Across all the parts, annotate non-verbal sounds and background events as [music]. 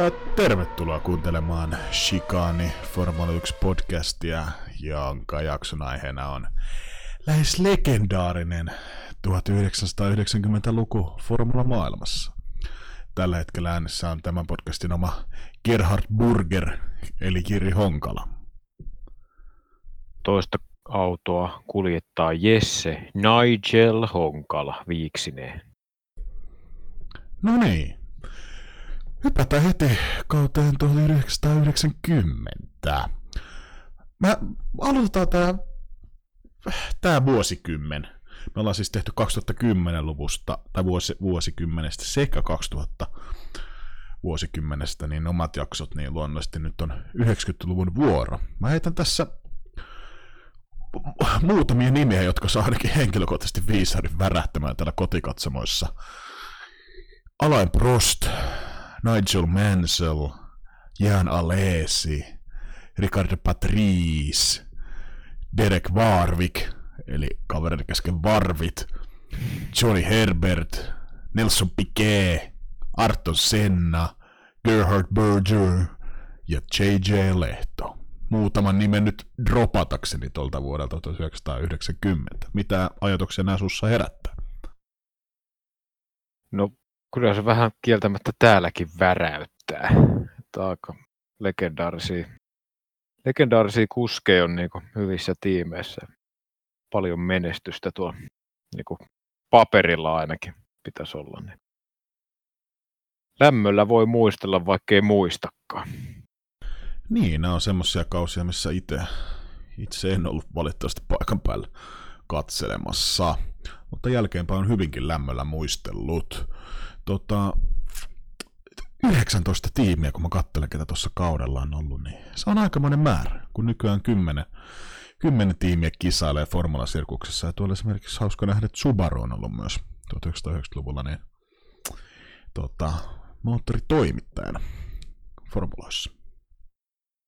ja tervetuloa kuuntelemaan Shikani Formula 1 podcastia, jonka jakson aiheena on lähes legendaarinen 1990-luku Formula maailmassa. Tällä hetkellä äänessä on tämän podcastin oma Gerhard Burger, eli Kiri Honkala. Toista autoa kuljettaa Jesse Nigel Honkala viiksineen. No niin, Hypätään heti kauteen 1990. Mä aloitetaan tää, tää vuosikymmen. Me ollaan siis tehty 2010-luvusta, tai vuosi, vuosikymmenestä sekä 2000 vuosikymmenestä, niin omat jaksot, niin luonnollisesti nyt on 90-luvun vuoro. Mä heitän tässä muutamia nimiä, jotka saa ainakin henkilökohtaisesti viisarin värähtämään täällä kotikatsomoissa. Alain Prost, Nigel Mansell, Jan Alesi, Ricardo Patrice, Derek Warwick, eli kaverin kesken Varvit, Johnny Herbert, Nelson Piquet, Arton Senna, Gerhard Berger ja J.J. Lehto. Muutaman nimen nyt dropatakseni tuolta vuodelta 1990. Mitä ajatuksia nämä sussa herättää? No kyllä se vähän kieltämättä täälläkin väräyttää. Että aika legendaarisia, legendaarisia kuskeja on niin hyvissä tiimeissä. Paljon menestystä tuo niin paperilla ainakin pitäisi olla. Niin. Lämmöllä voi muistella, vaikka ei muistakaan. Niin, nämä on semmoisia kausia, missä itse, itse en ollut valitettavasti paikan päällä katselemassa, mutta jälkeenpäin on hyvinkin lämmöllä muistellut tota, 19 tiimiä, kun mä katselen, ketä tuossa kaudella on ollut, niin se on aikamoinen määrä, kun nykyään 10, 10 tiimiä kisailee Formula-sirkuksessa. Ja tuolla esimerkiksi hauska nähdä, että Subaru on ollut myös 1990-luvulla niin, tota, moottoritoimittajana formuloissa.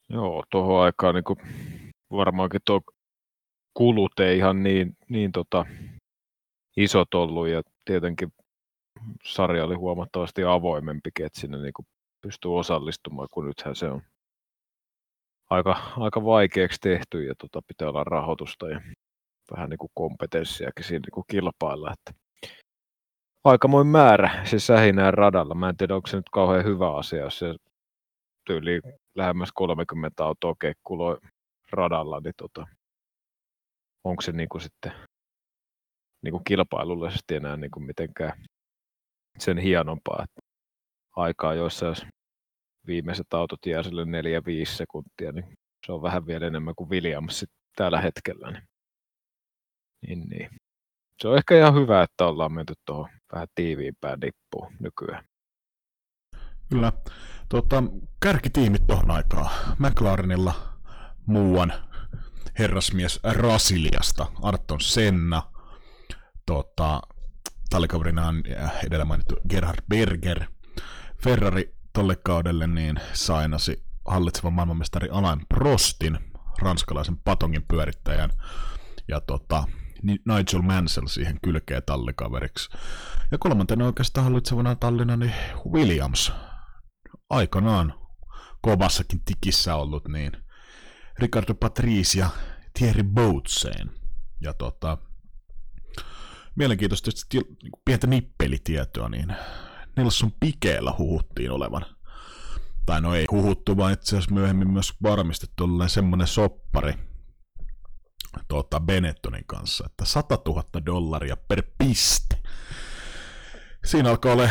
Joo, tuohon aikaan niin varmaankin tuo kulut ei ihan niin, niin tota, isot ollut ja tietenkin sarja oli huomattavasti avoimempi, että sinne niin kuin pystyy osallistumaan, kun nythän se on aika, aika vaikeaksi tehty ja tota, pitää olla rahoitusta ja vähän niin kuin kompetenssiakin siinä niin kuin kilpailla. Että aikamoin määrä se sähinää radalla. Mä en tiedä, onko se nyt kauhean hyvä asia, jos se tyyli lähemmäs 30 autoa kekkuloi radalla, niin tota, onko se niin kuin sitten niin kuin kilpailullisesti enää niin kuin mitenkään sen hienompaa. Että aikaa, joissa jos viimeiset autot jää sille 4-5 sekuntia, niin se on vähän vielä enemmän kuin Williams tällä hetkellä. Niin, niin, niin. Se on ehkä ihan hyvä, että ollaan menty tuohon vähän tiiviimpään nippuun nykyään. Kyllä. Tota, kärkitiimit tuohon aikaan. McLarenilla muuan herrasmies Rasiliasta, Arton Senna, tota, tallikaverina on edellä mainittu Gerhard Berger. Ferrari tolle kaudelle niin sainasi hallitsevan maailmanmestari Alain Prostin, ranskalaisen patongin pyörittäjän, ja tota, Nigel Mansell siihen kylkee tallikaveriksi. Ja kolmantena oikeastaan hallitsevana tallina niin Williams, aikanaan kovassakin tikissä ollut, niin Ricardo Patrice ja Thierry Boutsen. Ja tota, mielenkiintoista niin pientä nippelitietoa, niin Nelson Pikeellä huhuttiin olevan. Tai no ei huhuttu, vaan itse asiassa myöhemmin myös varmistettu olleen semmoinen soppari tuota, Benettonin kanssa, että 100 000 dollaria per piste. Siinä alkaa olla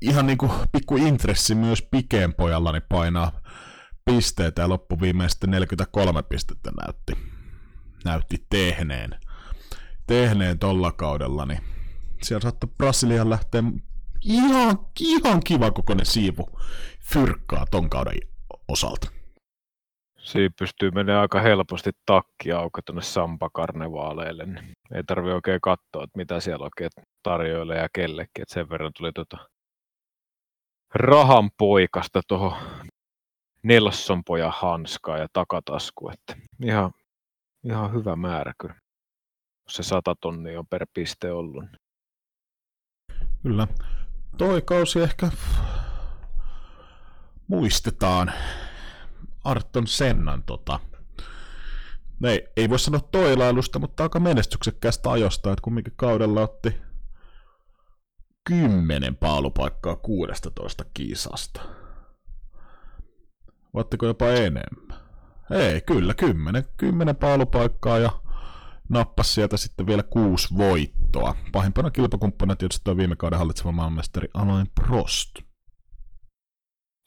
ihan niinku pikku intressi myös Pikeen pojallani painaa pisteitä ja loppuviimeistä 43 pistettä näytti, näytti tehneen tehneen tolla kaudella, niin siellä saattoi Brasilian lähteä ihan, ihan kiva kokoinen siivu fyrkkaa ton kauden osalta. Siinä pystyy menemään aika helposti takki auki tuonne Sampa-karnevaaleille. Niin ei tarvi oikein katsoa, että mitä siellä oikein tarjoilee ja kellekin. Että sen verran tuli tuota rahan poikasta tuohon Nelson pojan hanskaa ja takatasku. Että ihan, ihan hyvä määrä kyllä se 100 tonnia on per piste ollut. Kyllä. Toi kausi ehkä muistetaan Arton Sennan tota, ei, ei voi sanoa toilailusta, mutta aika menestyksekkäästä ajosta, että kumminkin kaudella otti kymmenen paalupaikkaa 16 kisasta. Ottiko jopa enemmän? Ei, kyllä, kymmenen, kymmenen paalupaikkaa ja nappasi sieltä sitten vielä kuusi voittoa. Pahimpana kilpakumppana tietysti tuo viime kauden hallitseva maailmanmestari Alain Prost.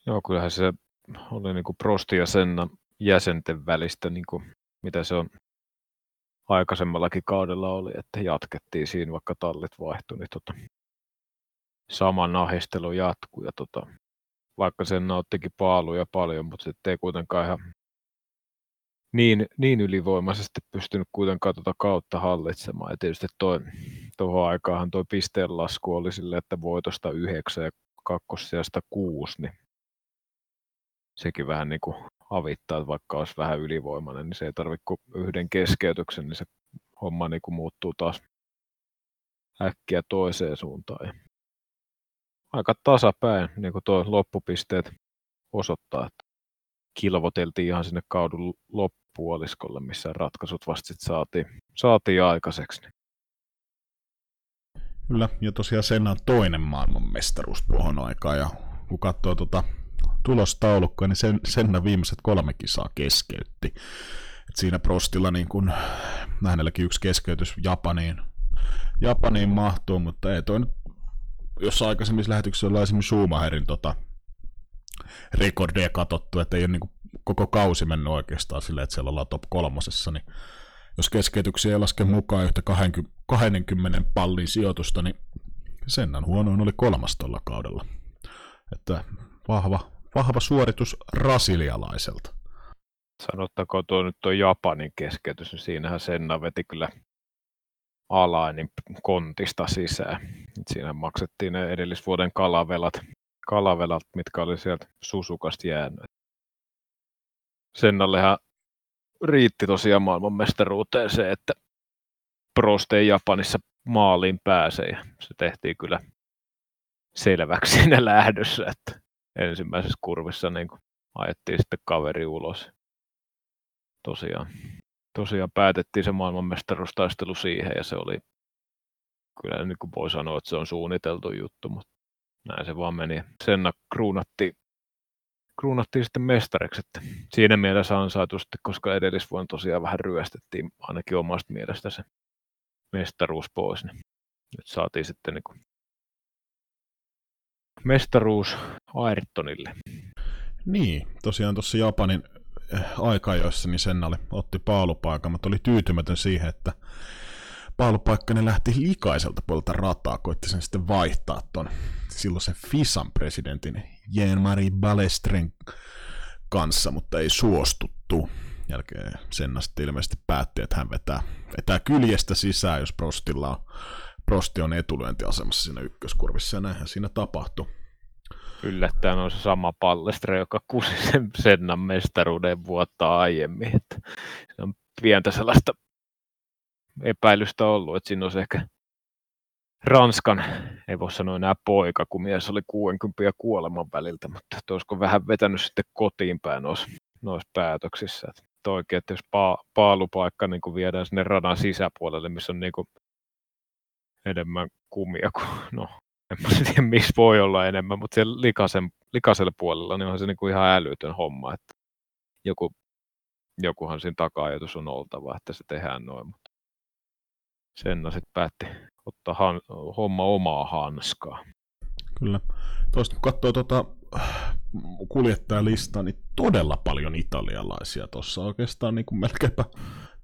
Joo, kyllähän se oli niin kuin Prost ja Senna jäsenten välistä, niin kuin, mitä se on aikaisemmallakin kaudella oli, että jatkettiin siinä, vaikka tallit vaihtui, niin tota, sama nahistelu jatkuu. Ja tota, vaikka sen ottikin paaluja paljon, mutta sitten ei kuitenkaan ihan niin, niin ylivoimaisesti pystynyt kuitenkaan tuota kautta hallitsemaan. Ja tietysti tuohon aikaan tuo pisteenlasku oli sille, että voitosta yhdeksän ja kakkossijasta kuusi, niin sekin vähän niin kuin avittaa, että vaikka olisi vähän ylivoimainen, niin se ei tarvitse kuin yhden keskeytyksen, niin se homma niin kuin muuttuu taas äkkiä toiseen suuntaan. Ja aika tasapäin, niin kuin tuo loppupisteet osoittaa, että kilvoteltiin ihan sinne kaudun loppuoliskolle, missä ratkaisut vasta sit saatiin, saatiin aikaiseksi. Niin. Kyllä, ja tosiaan Senna toinen maailmanmestaruus tuohon aikaan, ja kun katsoo tuota tulostaulukkoa, niin sen, Senna viimeiset kolme kisaa keskeytti. Et siinä Prostilla niin kun, hänelläkin yksi keskeytys Japaniin, Japaniin mahtuu, mutta ei toi nyt, jos aikaisemmissa lähetyksissä ollaan esimerkiksi Schumacherin tota, rekordeja katsottu, että ei ole niin koko kausi mennyt oikeastaan silleen, että siellä ollaan top kolmosessa, niin jos keskeytyksiä ei laske mukaan yhtä 20 pallin sijoitusta, niin Sennan huonoin oli kolmas tuolla kaudella. Että vahva, vahva suoritus rasilialaiselta. Sanottako tuo nyt tuo Japanin keskeytys, niin siinähän Senna veti kyllä alainin kontista sisään. Siinä maksettiin ne edellisvuoden kalavelat kalavelat, mitkä oli sieltä Susukasta jäänyt. Sennallehan riitti tosiaan maailmanmestaruuteen se, että Prost ei Japanissa maaliin pääse ja se tehtiin kyllä selväksi [laughs] siinä lähdössä, että ensimmäisessä kurvissa niin kuin ajettiin sitten kaveri ulos. Tosiaan, tosiaan päätettiin se maailmanmestaruustaistelu siihen ja se oli kyllä niin kuin voi sanoa, että se on suunniteltu juttu, mutta näin se vaan meni. Senna kruunatti, kruunattiin sitten mestariksi, että siinä mielessä ansaitusti, koska edellisvuonna tosiaan vähän ryöstettiin ainakin omasta mielestä se mestaruus pois. Niin nyt saatiin sitten niin kuin mestaruus Ayrtonille. Niin, tosiaan tuossa Japanin eh, aikajoissa niin Senna oli, otti paalupaikan, mutta oli tyytymätön siihen, että paalupaikkainen lähti likaiselta puolelta rataa, koitti sen sitten vaihtaa ton silloisen FISAn presidentin Jean-Marie Balestren kanssa, mutta ei suostuttu. Jälkeen Senna sitten ilmeisesti päätti, että hän vetää, vetää kyljestä sisään, jos Prostilla on, Prosti on etulyöntiasemassa siinä ykköskurvissa, ja näinhän siinä tapahtui. Yllättäen on se sama Pallestre, joka kusi sen Sennan mestaruuden vuotta aiemmin. Että se on pientä sellaista epäilystä ollut, että siinä olisi ehkä Ranskan, ei voi sanoa enää poika, kun mies oli 60 ja kuoleman väliltä, mutta olisiko vähän vetänyt sitten kotiin päin noissa, noissa päätöksissä. Että oikein, että jos pa- paalupaikka niin kuin viedään sinne radan sisäpuolelle, missä on niin kuin enemmän kumia kuin, no en mä tiedä missä voi olla enemmän, mutta siellä likasen, likaisella puolella niin on se niin kuin ihan älytön homma, että joku, jokuhan siinä taka-ajatus on oltava, että se tehdään noin, Senna sitten päätti ottaa han, homma omaa hanskaa. Kyllä. Tuosta kun katsoo tuota kuljettajalistaa, niin todella paljon italialaisia tuossa. Oikeastaan niin kuin melkeinpä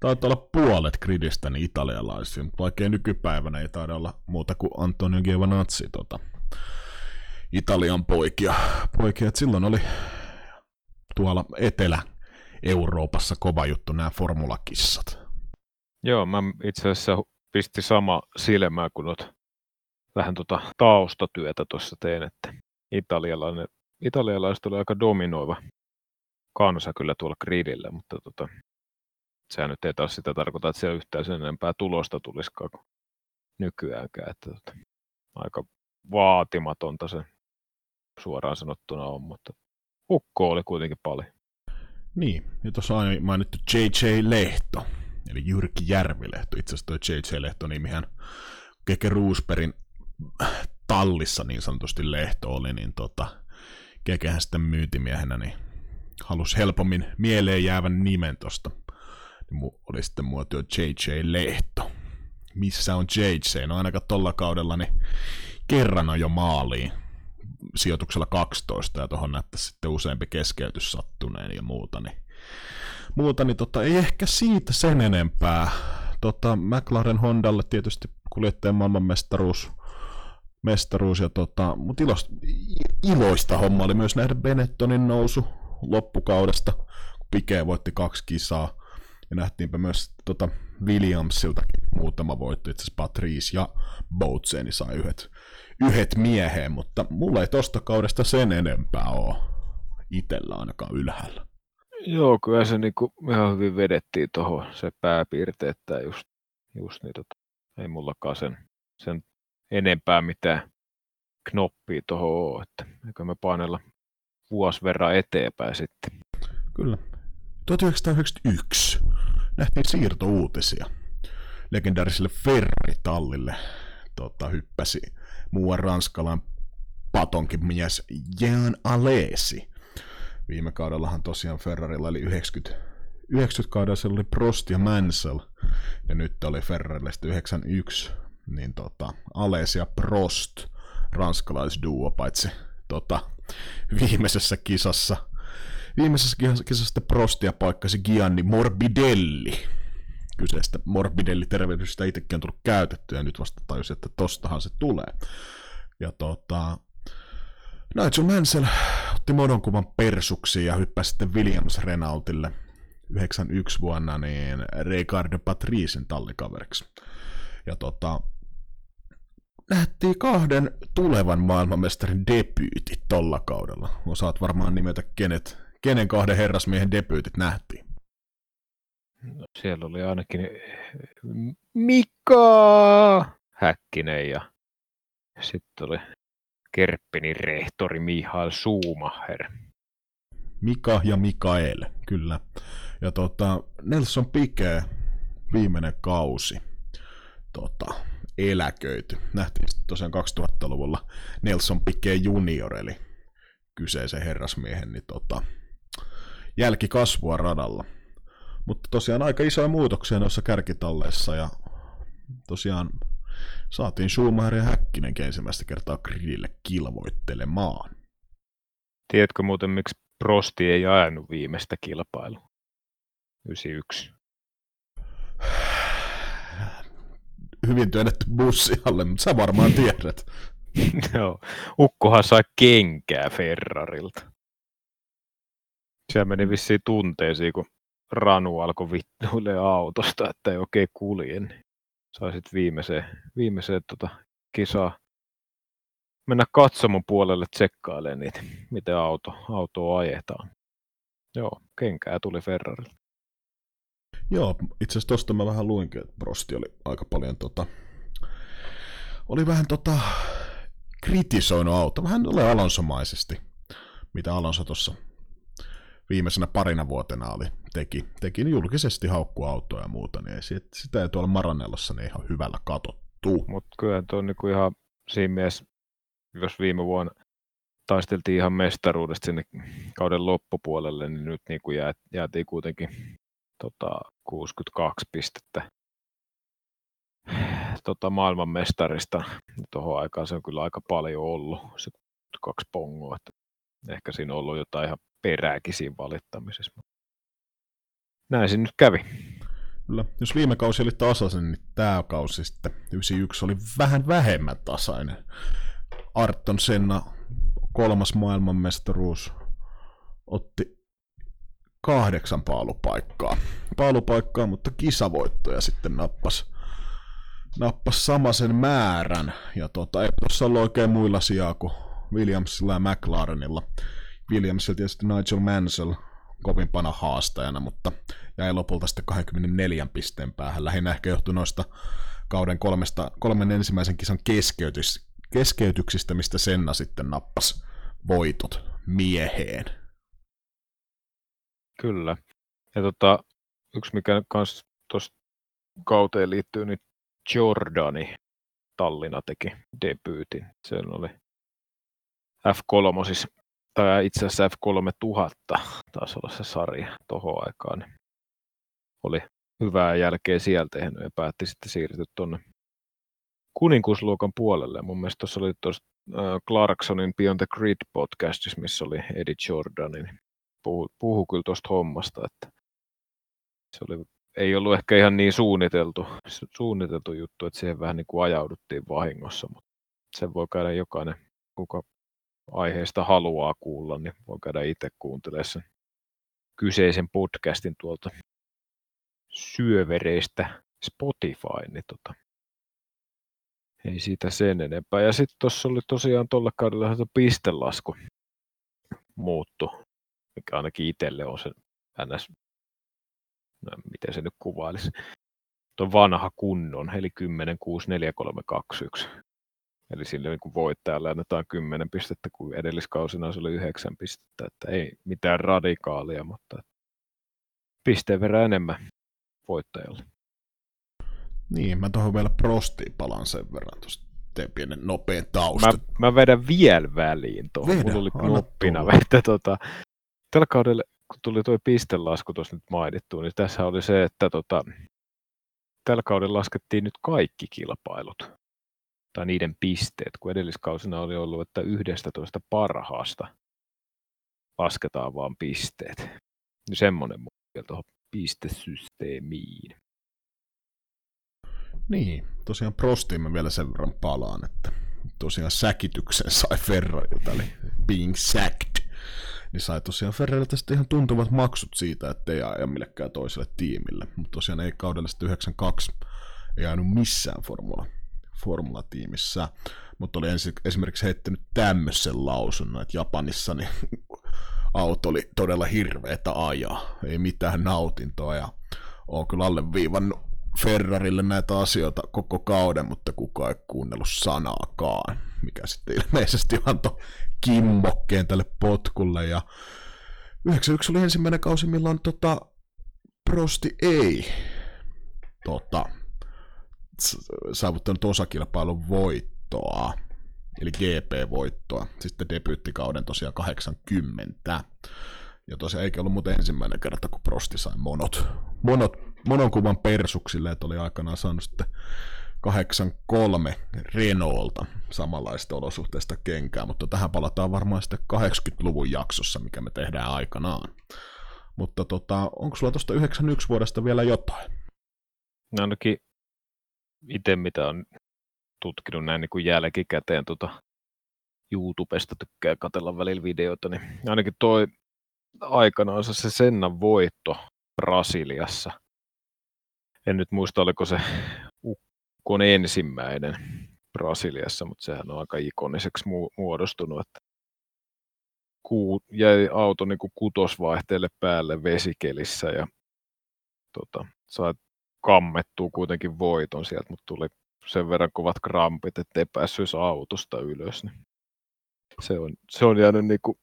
taitaa olla puolet gridistä niin italialaisia, mutta oikein nykypäivänä ei taida olla muuta kuin Antonio Giovinazzi tota, Italian poikia. poikia. Et silloin oli tuolla Etelä-Euroopassa kova juttu nämä formulakissat. Joo, mä itse asiassa pisti sama silmää, kun olet vähän tota taustatyötä tuossa teen, että italialainen, italialaiset oli aika dominoiva kansa kyllä tuolla gridillä, mutta tota, sehän nyt ei taas sitä tarkoita, että siellä yhtään sen enempää tulosta tulisikaan kuin nykyäänkään. Että tota, aika vaatimatonta se suoraan sanottuna on, mutta Ukko oli kuitenkin paljon. Niin, ja tuossa on mainittu J.J. Lehto, eli Jyrki Järvilehto. Itse asiassa tuo J.J. Lehto-nimihän Keke Roosbergin tallissa niin sanotusti Lehto oli, niin tota, Kekehän sitten myyntimiehenä niin halusi helpommin mieleen jäävän nimen tosta. Niin oli sitten muotoa J.J. Lehto. Missä on J.J.? No ainakaan tolla kaudella niin kerran on jo maaliin sijoituksella 12 ja tuohon näyttäisi sitten useampi keskeytys sattuneen ja muuta, niin, muuta, niin tota, ei ehkä siitä sen enempää. Tota, McLaren Hondalle tietysti kuljettajan maailmanmestaruus mestaruus, ja tota, mutta iloista, iloista homma oli myös nähdä Benettonin nousu loppukaudesta, kun Pike voitti kaksi kisaa, ja nähtiinpä myös tota Williamsiltakin muutama voitto, itse asiassa Patrice ja Boutseni sai yhdet yhdet mieheen, mutta mulla ei tosta kaudesta sen enempää ole itellä ainakaan ylhäällä. Joo, kyllä se niinku ihan hyvin vedettiin tuohon se pääpiirteettä just, just niin tota, ei mullakaan sen, sen enempää mitään knoppia tuohon ole, että eikö me painella vuosi verran eteenpäin sitten. Kyllä. 1991 nähtiin siirtouutisia. Legendaariselle Ferrari-tallille tota, hyppäsi muuan ranskalan patonkin mies Jean Alesi. Viime kaudellahan tosiaan Ferrarilla oli 90, 90 kaudella se oli Prost ja Mansell, ja nyt oli Ferrarilla 91, niin tota, Alesi ja Prost, ranskalaisduo, paitsi tota, viimeisessä kisassa, viimeisessä kisassa Prostia paikkasi Gianni Morbidelli, kyseistä Morbidelli-terveydestä itsekin on tullut käytetty, ja nyt vasta tajusin, että tostahan se tulee. Ja tota, Nigel Mansell otti modonkuvan persuksi ja hyppäsi sitten Williams Renaultille 91 vuonna niin Ricardo Patricin tallikaveriksi. Ja tota, nähtiin kahden tulevan maailmanmestarin debyytit tolla kaudella. Osaat varmaan nimetä kenet, kenen kahden herrasmiehen debyytit nähtiin. No, siellä oli ainakin Mika Häkkinen ja sitten oli Kerppinin rehtori Mihail Schumacher. Mika ja Mikael, kyllä. Ja tota, Nelson Piquet, viimeinen kausi, tota, eläköity. Nähtiin tosiaan 2000-luvulla Nelson Piquet junior, eli kyseisen herrasmiehen, niin tota, jälkikasvua radalla. Mutta tosiaan aika isoja muutoksia noissa kärkitalleissa ja tosiaan saatiin Schumacher ja Häkkinen ensimmäistä kertaa grillille kilvoittelemaan. Tiedätkö muuten, miksi Prosti ei ajanut viimeistä kilpailua? 91. [sighs] Hyvin työnnetty bussialle, mutta sä varmaan tiedät. [laughs] Joo, Ukkohan sai kenkää Ferrarilta. Se meni vissiin tunteisiin, kun Ranu alkoi vittuille autosta, että ei oikein kulje. Niin saisit viimeiseen, viimeiseen tota kisaa mennä katsomon puolelle tsekkailemaan niitä, miten auto, autoa ajetaan. Joo, kenkää tuli Ferrari. Joo, itse asiassa tosta mä vähän luinkin, että Prosti oli aika paljon tota, oli vähän tota, kritisoinut auto, vähän ole Alonsomaisesti, mitä Alonso tuossa viimeisenä parina vuotena oli, teki, teki julkisesti haukkuautoja ja muuta, niin sit, sitä ei tuolla Maranellossa niin ihan hyvällä katottu. Mutta kyllä tuo on niinku ihan siinä mielessä, jos viime vuonna taisteltiin ihan mestaruudesta sinne kauden loppupuolelle, niin nyt niin kuin jää, jäätiin kuitenkin tota, 62 pistettä tota, maailmanmestarista. Tuohon aikaan se on kyllä aika paljon ollut, se kaksi pongoa. Ehkä siinä on ollut jotain ihan perääkin siinä valittamisessa. Näin se nyt kävi. Kyllä. Jos viime kausi oli tasainen, niin tämä kausi sitten 91 oli vähän vähemmän tasainen. Arton Senna, kolmas maailmanmestaruus, otti kahdeksan paalupaikkaa. Paalupaikkaa, mutta kisavoittoja sitten nappas, nappas samaisen määrän. Ja tota, ei tuossa ollut oikein muilla sijaa kuin Williamsilla ja McLarenilla. Williamsilla tietysti Nigel Mansell kovimpana haastajana, mutta jäi lopulta sitten 24 pisteen päähän. Lähinnä ehkä johtui noista kauden kolmesta, kolmen ensimmäisen kisan keskeytys, keskeytyksistä, mistä Senna sitten nappasi voitot mieheen. Kyllä. Ja tota, yksi mikä myös tuossa kauteen liittyy, niin Jordani Tallinna teki debyytin. Se oli F3, siis, tai itse asiassa F3000 taisi olla se sarja tuohon aikaan. Niin oli hyvää jälkeä sieltä tehnyt ja päätti sitten siirtyä tuonne kuninkuusluokan puolelle. Mun mielestä tuossa oli tuossa Clarksonin Beyond the Grid podcastissa, missä oli Eddie Jordan, niin puhu, puhu kyllä tuosta hommasta, että se oli, ei ollut ehkä ihan niin suunniteltu, suunniteltu juttu, että siihen vähän niin kuin ajauduttiin vahingossa, mutta sen voi käydä jokainen, kuka aiheesta haluaa kuulla, niin voi käydä itse kuuntelemaan sen kyseisen podcastin tuolta syövereistä Spotify, niin tota, ei siitä sen enempää. Ja sitten tuossa oli tosiaan tuolla kaudella se pistelasku muuttu, mikä ainakin itselle on se ns. No, miten se nyt kuvailisi. Tuo vanha kunnon, eli 10, 6, 4, 3, 2, 1. Eli sille niin kuin voittajalle annetaan 10 pistettä, kun edelliskausina se oli 9 pistettä. Että ei mitään radikaalia, mutta pisteen verran enemmän voittajalle. Niin, mä tuohon vielä prostiin palaan sen verran tuosta teen pienen nopean tausta. Mä, mä vedän vielä väliin tuohon. Vedä, Mulla oli knoppina, että tota, tällä kaudella, kun tuli tuo pistelasku tuossa nyt mainittu, niin tässä oli se, että tota, tällä kaudella laskettiin nyt kaikki kilpailut tai niiden pisteet, kun edelliskausina oli ollut, että 11 parhaasta lasketaan vaan pisteet. Niin semmoinen vielä tuohon pistesysteemiin. Niin, tosiaan Prostiin mä vielä sen verran palaan, että tosiaan säkityksen sai Ferrarilta, eli being sacked, niin sai tosiaan Ferrarilta sitten ihan tuntuvat maksut siitä, että ei aja millekään toiselle tiimille, mutta tosiaan ei kaudella sitten 92 ei ajanut missään formula, formulatiimissä, mutta oli ensi, esimerkiksi heittänyt tämmöisen lausunnon, että Japanissa niin [laughs] auto oli todella hirveetä ajaa, ei mitään nautintoa ja on kyllä alleviivannut Ferrarille näitä asioita koko kauden, mutta kukaan ei kuunnellut sanaakaan, mikä sitten ilmeisesti antoi kimmokkeen tälle potkulle. Ja 91 oli ensimmäinen kausi, milloin tota, Prosti ei tota, saavuttanut osakilpailun voittoa, eli GP-voittoa, sitten debyyttikauden tosiaan 80. Ja tosiaan eikä ollut muuten ensimmäinen kerta, kun Prosti sai monot, monot mononkuvan persuksille, että oli aikanaan saanut sitten 83 Renaulta samanlaista olosuhteista kenkää, mutta tähän palataan varmaan sitten 80-luvun jaksossa, mikä me tehdään aikanaan. Mutta tota, onko sulla tuosta 91 vuodesta vielä jotain? No ainakin mitä on tutkinut näin niin kuin jälkikäteen tota YouTubesta tykkää katella välillä videoita, niin ainakin toi aikanaan se Sennan voitto Brasiliassa. En nyt muista, oliko se Ukkon ensimmäinen Brasiliassa, mutta sehän on aika ikoniseksi muodostunut, että ku, jäi auto niin kutosvaihteelle päälle vesikelissä ja tota, sai kammettua kuitenkin voiton sieltä, mutta tuli sen verran kovat krampit, ettei päässyt autosta ylös. Niin se, on, se on jäänyt niin kuin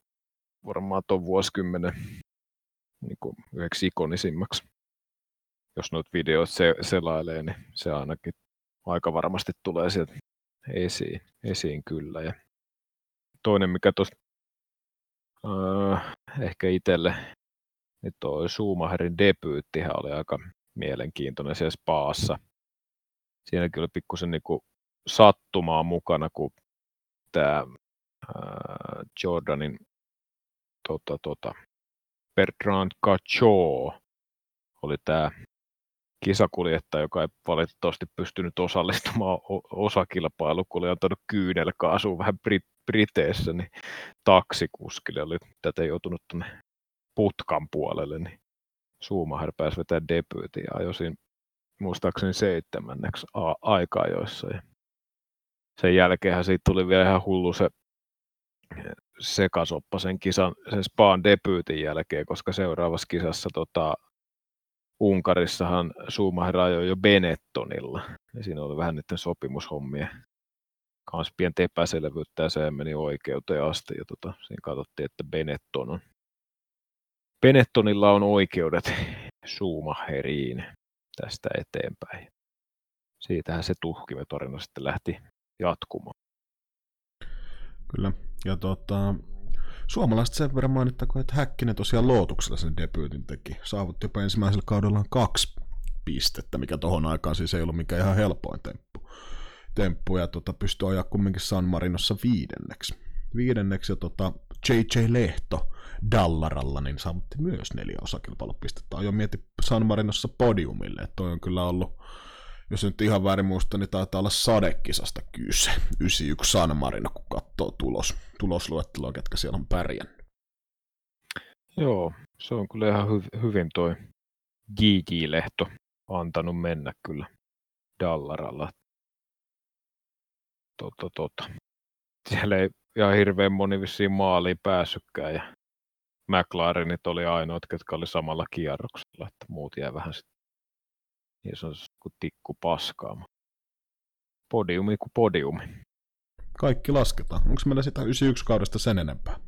varmaan tuon vuosikymmenen niin kuin yhdeksi ikonisimmaksi jos noita videoita se, selailee, niin se ainakin aika varmasti tulee sieltä esiin, esiin kyllä. Ja toinen, mikä tuossa äh, ehkä itselle, niin tuo Schumacherin debyyttihän oli aika mielenkiintoinen siellä Spaassa. Siinäkin oli pikkusen niin sattumaa mukana, kun tämä Jordanin tota, tota, Bertrand Cachot oli tämä kisakuljettaja, joka ei valitettavasti pystynyt osallistumaan osakilpailuun, kun oli antanut kyynelkaasua vähän Brit- Briteissä, niin taksikuskille oli tätä joutunut tuonne putkan puolelle, niin Schumacher pääsi vetämään debyytin ja ajoi muistaakseni seitsemänneksi a- aikaa joissa. Ja sen jälkeenhän siitä tuli vielä ihan hullu se sekasoppa sen kisan, sen Spaan debyytin jälkeen, koska seuraavassa kisassa tota, Unkarissahan Schumacher ajoi jo Benettonilla. Ja siinä oli vähän niiden sopimushommia kanssa pientä epäselvyyttä ja se meni oikeuteen asti. Ja tota, siinä katsottiin, että Benetton on Benettonilla on oikeudet Schumacheriin tästä eteenpäin. Siitähän se tuhkivetorina sitten lähti jatkumaan. Kyllä, ja tota, suomalaiset sen verran mainittakoon, että Häkkinen tosiaan Lootuksella sen debyytin teki. Saavutti jopa ensimmäisellä kaudellaan kaksi pistettä, mikä tohon aikaan siis ei ollut mikään ihan helpoin temppu. temppu ja tota, pystyi ajaa kumminkin San Marinossa viidenneksi. Viidenneksi ja tota, J.J. Lehto Dallaralla niin saavutti myös neljä osakilpailupistettä. Jo mieti San Marinossa podiumille, että toi on kyllä ollut jos nyt ihan väärin muista, niin taitaa olla sadekisasta kyse. 91 San Marino, kun katsoo tulos, tulosluettelua, ketkä siellä on pärjännyt. Joo, se on kyllä ihan hy- hyvin toi GG-lehto antanut mennä kyllä Dallaralla. Tota, tota. Siellä ei ihan hirveän moni vissiin maaliin päässytkään ja McLarenit oli ainoat, jotka oli samalla kierroksella, että muut jäi vähän sitten niin se on kuin tikku paskaa. Podiumi kuin podiumi. Kaikki lasketaan. Onko meillä sitä 91 kaudesta sen enempää?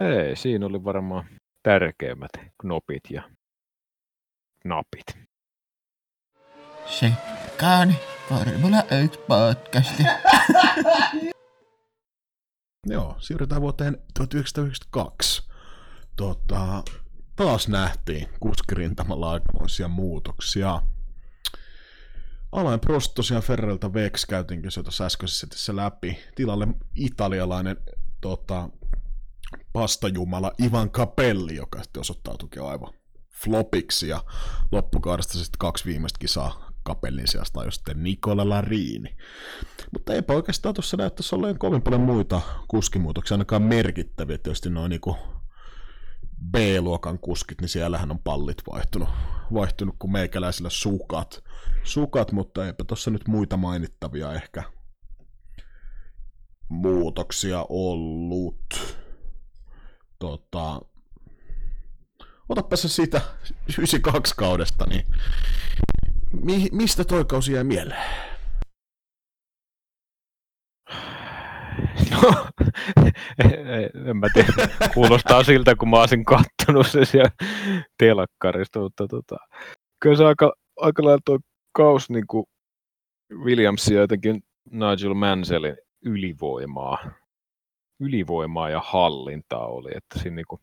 Ei, siinä oli varmaan tärkeimmät knopit ja napit. Sekkaan Formula 1 podcasti. [laughs] Joo, siirrytään vuoteen 1992. Tota, taas nähtiin kuskirintamalla aikamoisia muutoksia. Alain Prost tosiaan Ferreltä Vex käytiinkin se tuossa äskeisessä läpi. Tilalle italialainen tota, pastajumala Ivan Capelli, joka sitten osoittautuikin aivan flopiksi. Ja loppukaudesta sitten kaksi viimeistä kisaa Capellin sijasta on sitten Nicola Larini. Mutta eipä oikeastaan tuossa näyttäisi olleen kovin paljon muita kuskimuutoksia, ainakaan merkittäviä. Tietysti noin niinku B-luokan kuskit, niin siellähän on pallit vaihtunut, vaihtunut kuin meikäläisillä sukat. sukat, mutta eipä tuossa nyt muita mainittavia ehkä muutoksia ollut. Tota, otappa se siitä 92 kaudesta, niin mi, mistä toi kausi jäi mieleen? No, [laughs] en mä tiedä. Kuulostaa siltä, kun mä olisin kattonut se siellä telkkarista, mutta tota, kyllä se aika, aika lailla tuo kaus niin kuin Williamsia jotenkin Nigel Mansellin ylivoimaa, ylivoimaa ja hallintaa oli, että siinä niin kuin,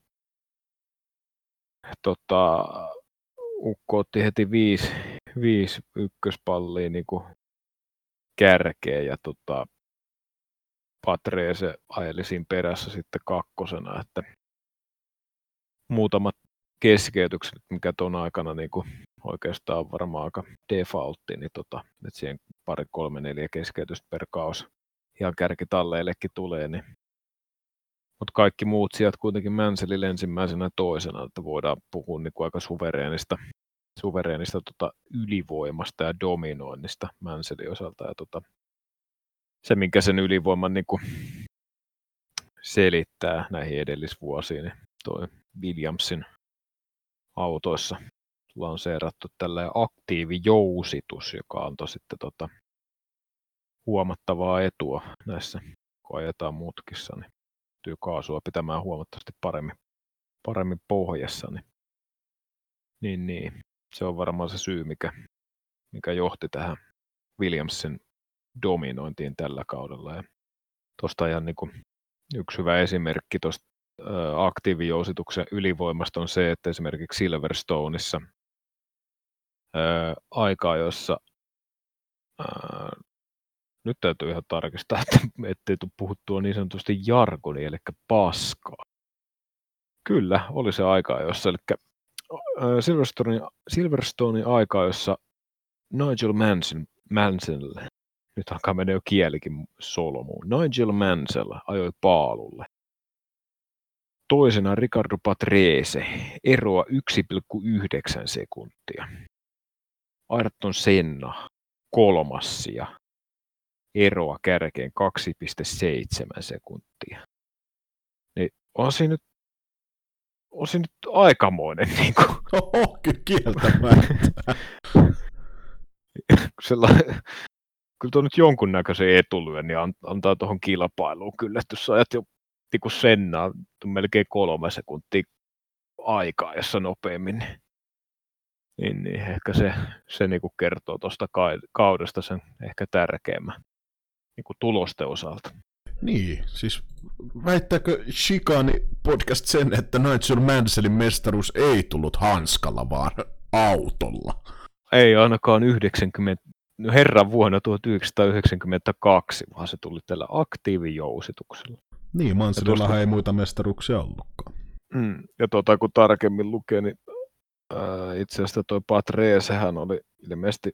tota, Ukko otti heti viisi, viisi ykköspallia niin kuin kärkeä ja tota, Patrese ajeli siinä perässä sitten kakkosena, että muutamat keskeytykset, mikä tuon aikana niin kuin oikeastaan varmaan aika defaultti, niin tota, että siihen pari, kolme, neljä keskeytystä per kaus ihan kärkitalleillekin tulee, niin mutta kaikki muut sieltä kuitenkin Mänselille ensimmäisenä toisena, että voidaan puhua niin kuin aika suvereenista, suvereenista tota ylivoimasta ja dominoinnista Mänselin osalta. Ja tota, se, minkä sen ylivoiman niin kuin selittää näihin edellisvuosiin, niin toi Williamsin autoissa lanseerattu tällä aktiivijousitus, joka antoi sitten tota huomattavaa etua näissä, kun ajetaan mutkissa, niin tyy kaasua pitämään huomattavasti paremmin, paremmin pohjassa, niin, niin, niin, se on varmaan se syy, mikä, mikä johti tähän Williamsin dominointiin tällä kaudella. Ja tuosta ihan niin kuin yksi hyvä esimerkki tuosta aktiivijousituksen ylivoimasta on se, että esimerkiksi Silverstoneissa aikaa, jossa ää, nyt täytyy ihan tarkistaa, että [laughs] ettei tule puhuttua niin sanotusti jargoni, eli paskaa. Kyllä, oli se aika, jossa, eli Silverstonein, Silverstonein aika, jossa Nigel Manson, Mansell nyt alkaa mennä jo kielikin solmuun. Nigel Mansell ajoi paalulle. Toisena Ricardo Patrese, eroa 1,9 sekuntia. Ayrton Senna, kolmassia, eroa kärkeen 2,7 sekuntia. Niin on siinä nyt, on siinä nyt aikamoinen. [laughs] Niin kuin. Oho, kieltämättä. [laughs] Sellainen, kyllä tuo nyt jonkunnäköisen etulyön niin antaa tuohon kilpailuun kyllä, että jos ajat jo niin Sennaa melkein kolme sekuntia aikaa, jossa nopeammin, niin, niin, niin ehkä se, se niin kuin kertoo tuosta kaudesta sen ehkä tärkeimmän niin kuin tulosten osalta. Niin, siis väittääkö Shikani podcast sen, että Nigel Mansellin mestaruus ei tullut hanskalla, vaan autolla? Ei ainakaan 90, no herran vuonna 1992, vaan se tuli tällä aktiivijousituksella. Niin, Manselilla tuosta... ei muita mestaruuksia ollutkaan. Mm, ja tuota, kun tarkemmin lukee, niin ää, itse asiassa toi Patreesehän oli ilmeisesti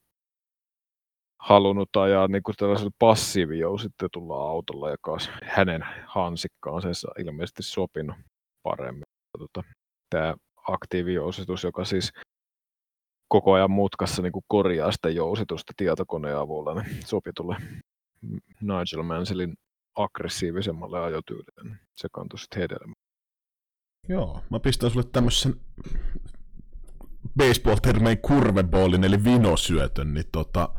halunnut ajaa niin kuin tällaisella passiivijousitetulla autolla, joka olisi hänen hansikkaansa ilmeisesti sopinut paremmin. Tota, tämä aktiivijousitus, joka siis koko ajan mutkassa niin kuin korjaa sitä jousitusta tietokoneen avulla, niin sopi tulle Nigel Mansellin aggressiivisemmalle ajotyylille. Se kantoi sitten hedelmää. Joo, mä pistän sulle tämmöisen baseball-termein kurveballin, eli vinosyötön, niin tota,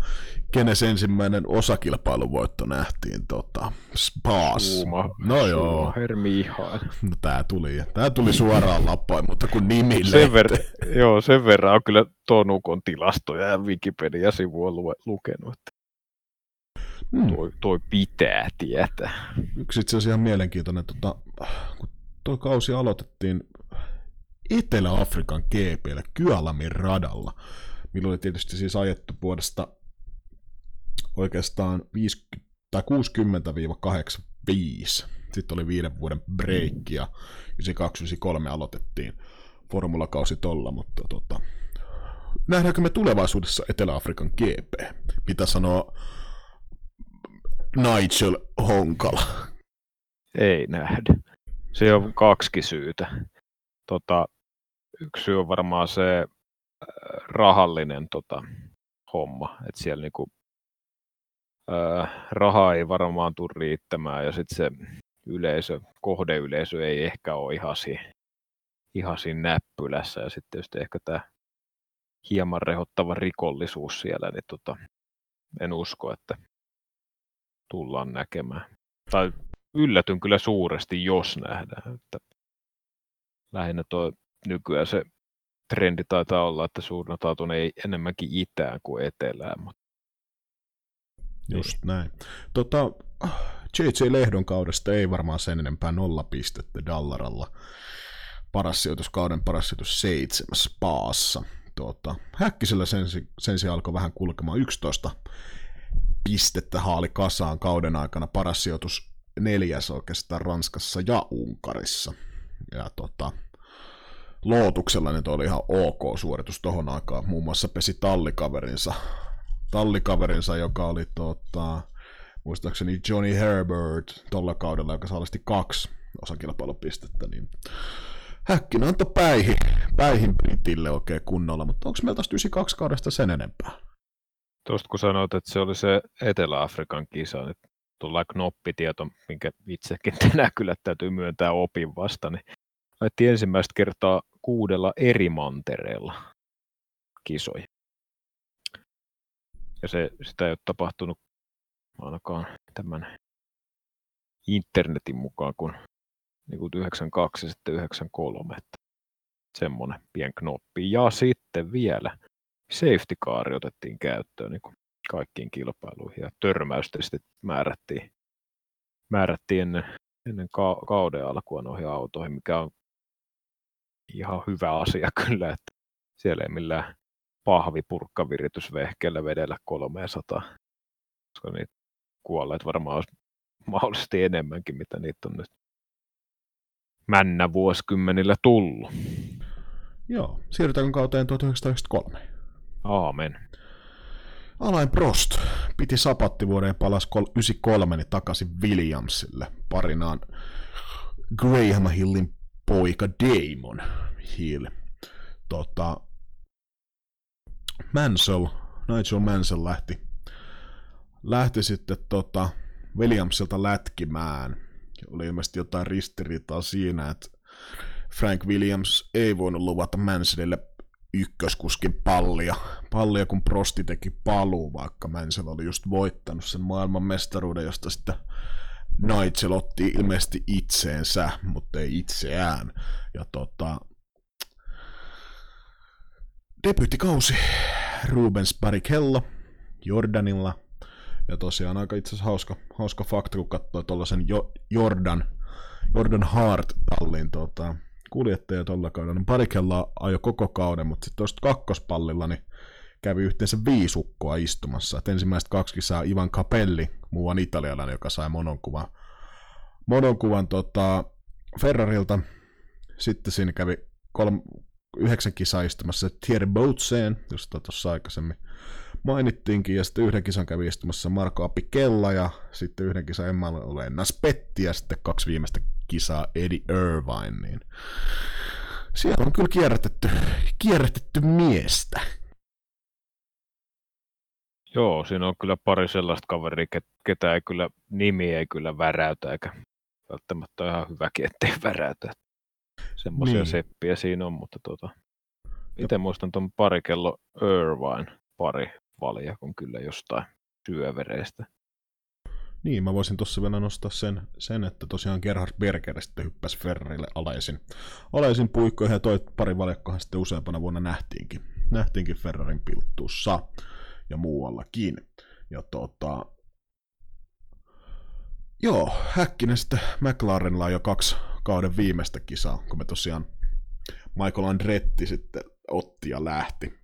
kenes ensimmäinen osakilpailuvoitto nähtiin tota, Spas. Suuma, no joo. Mihail. No, tää tuli, tää tuli suoraan lappain, mutta kun nimi sen ver- Joo, sen verran on kyllä Tonukon tilastoja ja Wikipedia-sivua lu- lukenut. Hmm. Toi, toi, pitää tietää. Yksi itse asiassa ihan mielenkiintoinen, tota, kun tuo kausi aloitettiin Etelä-Afrikan GPllä Kyalamin radalla, milloin oli tietysti siis ajettu vuodesta oikeastaan 50, tai 60-85. Sitten oli viiden vuoden break ja 92-93 aloitettiin formulakausi tolla, mutta tota, nähdäänkö me tulevaisuudessa Etelä-Afrikan GP? Mitä sanoo Nigel Honkala? Ei nähdä. Se on kaksi syytä. Tota, yksi syy on varmaan se äh, rahallinen tota, homma, että siellä niinku, äh, raha ei varmaan tule riittämään ja sitten se yleisö, kohdeyleisö ei ehkä ole ihan siinä, ihan siinä näppylässä ja sitten tietysti ehkä tämä hieman rehottava rikollisuus siellä, niin tota, en usko, että tullaan näkemään. Tai yllätyn kyllä suuresti, jos nähdään. Että lähinnä tuo nykyään se trendi taitaa olla, että suunnataan tuonne ei enemmänkin itään kuin etelään. Mutta... Just niin. näin. Tota, JJ Lehdon kaudesta ei varmaan sen enempää nolla pistettä Dallaralla. Paras sijoitus, kauden paras sijoitus seitsemäs paassa. Tota, Häkkisellä sen, sen sijaan alkoi vähän kulkemaan 11 pistettä haali kasaan kauden aikana. Paras sijoitus neljäs oikeastaan Ranskassa ja Unkarissa. Ja tota, Lootuksella niin oli ihan ok suoritus tohon aikaan. Muun muassa pesi tallikaverinsa, tallikaverinsa joka oli tota, muistaakseni Johnny Herbert tuolla kaudella, joka saalisti kaksi osakilpailupistettä, niin Häkkinen antoi päihin, päihin Britille oikein kunnolla, mutta onko meillä tästä 92 kaudesta sen enempää? Tuosta kun sanoit, että se oli se Etelä-Afrikan kisa, niin tuolla knoppitieto, minkä itsekin tänään kyllä täytyy myöntää opin vasta, niin ajettiin ensimmäistä kertaa kuudella eri mantereella kisoja. Ja se, sitä ei ole tapahtunut ainakaan tämän internetin mukaan kuin, niin kuin 92 ja sitten 93. Että semmoinen pien knoppi. Ja sitten vielä safety car otettiin käyttöön niin kuin kaikkiin kilpailuihin ja törmäystestit määrättiin, määrättiin ennen, ennen ka- kauden alkua noihin autoihin, mikä on ihan hyvä asia [laughs] kyllä, että siellä ei millään pahvipurkkaviritysvehkeellä vedellä 300, koska niitä kuolleet varmaan olisi [laughs] mahdollisesti enemmänkin, mitä niitä on nyt männä vuosikymmenillä tullut. Joo, siirrytäänkö kauteen 1993? Aamen. Alain Prost piti sapattivuoden ja palasi 93 niin takaisin Williamsille parinaan Graham Hillin poika Damon Hill. Tota, Mansell, Nigel Mansell lähti, lähti sitten tota Williamsilta lätkimään. Oli ilmeisesti jotain ristiriitaa siinä, että Frank Williams ei voinut luvata Mansellille ykköskuskin pallia, pallia kun Prosti teki paluu, vaikka Mansell oli just voittanut sen maailman mestaruuden, josta sitten Nigel otti ilmeisesti itseensä, mutta ei itseään. Ja tota, debyyttikausi Rubens Barrichello Jordanilla. Ja tosiaan aika itse asiassa hauska, hauska fakta, kun katsoo tuollaisen jo, Jordan, Jordan Hart-tallin tota, kuljettaja tuolla kaudella. Niin Barrichello ajoi koko kauden, mutta sitten tuosta kakkospallilla niin kävi yhteensä viisukkoa istumassa. Et ensimmäiset kaksi kisaa Ivan Capelli, muuan italialainen, joka sai mononkuvan, mononkuvan tota, Ferrarilta. Sitten siinä kävi kolme, yhdeksän kisaa istumassa Thierry Boutseen, josta tuossa aikaisemmin mainittiinkin, ja sitten yhden kisan kävi istumassa Marko Apikella, ja sitten yhden kisan Emmanuel Naspetti, ja sitten kaksi viimeistä kisaa Eddie Irvine, niin siellä on kyllä kierrätetty, kierrätetty miestä. Joo, siinä on kyllä pari sellaista kaveria, ketä ei kyllä, nimi ei kyllä väräytä, eikä välttämättä ihan hyväkin, ettei [laughs] väräytä. Semmoisia niin. seppiä siinä on, mutta tota, itse muistan tuon pari kello Irvine pari kun kyllä jostain syövereistä. Niin, mä voisin tuossa vielä nostaa sen, sen että tosiaan Gerhard Berger sitten hyppäsi Ferrarille alaisin, alaisin puikkoihin ja toi pari valjakkohan sitten useampana vuonna nähtiinkin. Nähtiinkin Ferrarin pilttuussa ja muuallakin. Ja tota, joo, Häkkinen sitten McLarenilla on jo kaksi kauden viimeistä kisaa, kun me tosiaan Michael Andretti sitten otti ja lähti.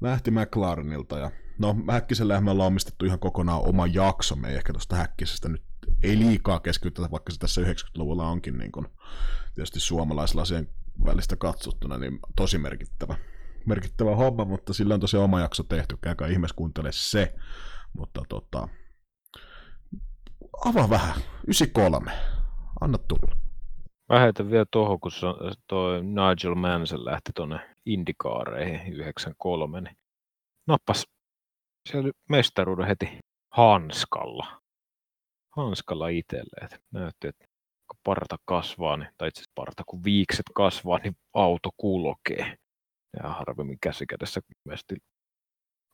Lähti McLarenilta ja no Häkkisellä me ollaan omistettu ihan kokonaan oma jakso, me ei ehkä tuosta Häkkisestä nyt ei liikaa keskitytä, vaikka se tässä 90-luvulla onkin niin kun, tietysti suomalaislasien välistä katsottuna, niin tosi merkittävä merkittävä homma, mutta sillä on tosiaan oma jakso tehty, käykää ihmeessä kuuntele se. Mutta tota, avaa vähän, 93, anna tulla. Mä heitän vielä tuohon, kun toi Nigel Mansell lähti tuonne Indikaareihin 93, niin nappas siellä mestaruuden heti hanskalla. Hanskalla itselleen. Näytti, että kun parta kasvaa, niin, tai itse asiassa parta kun viikset kasvaa, niin auto kulkee ja harvemmin käsikädessä mielestäni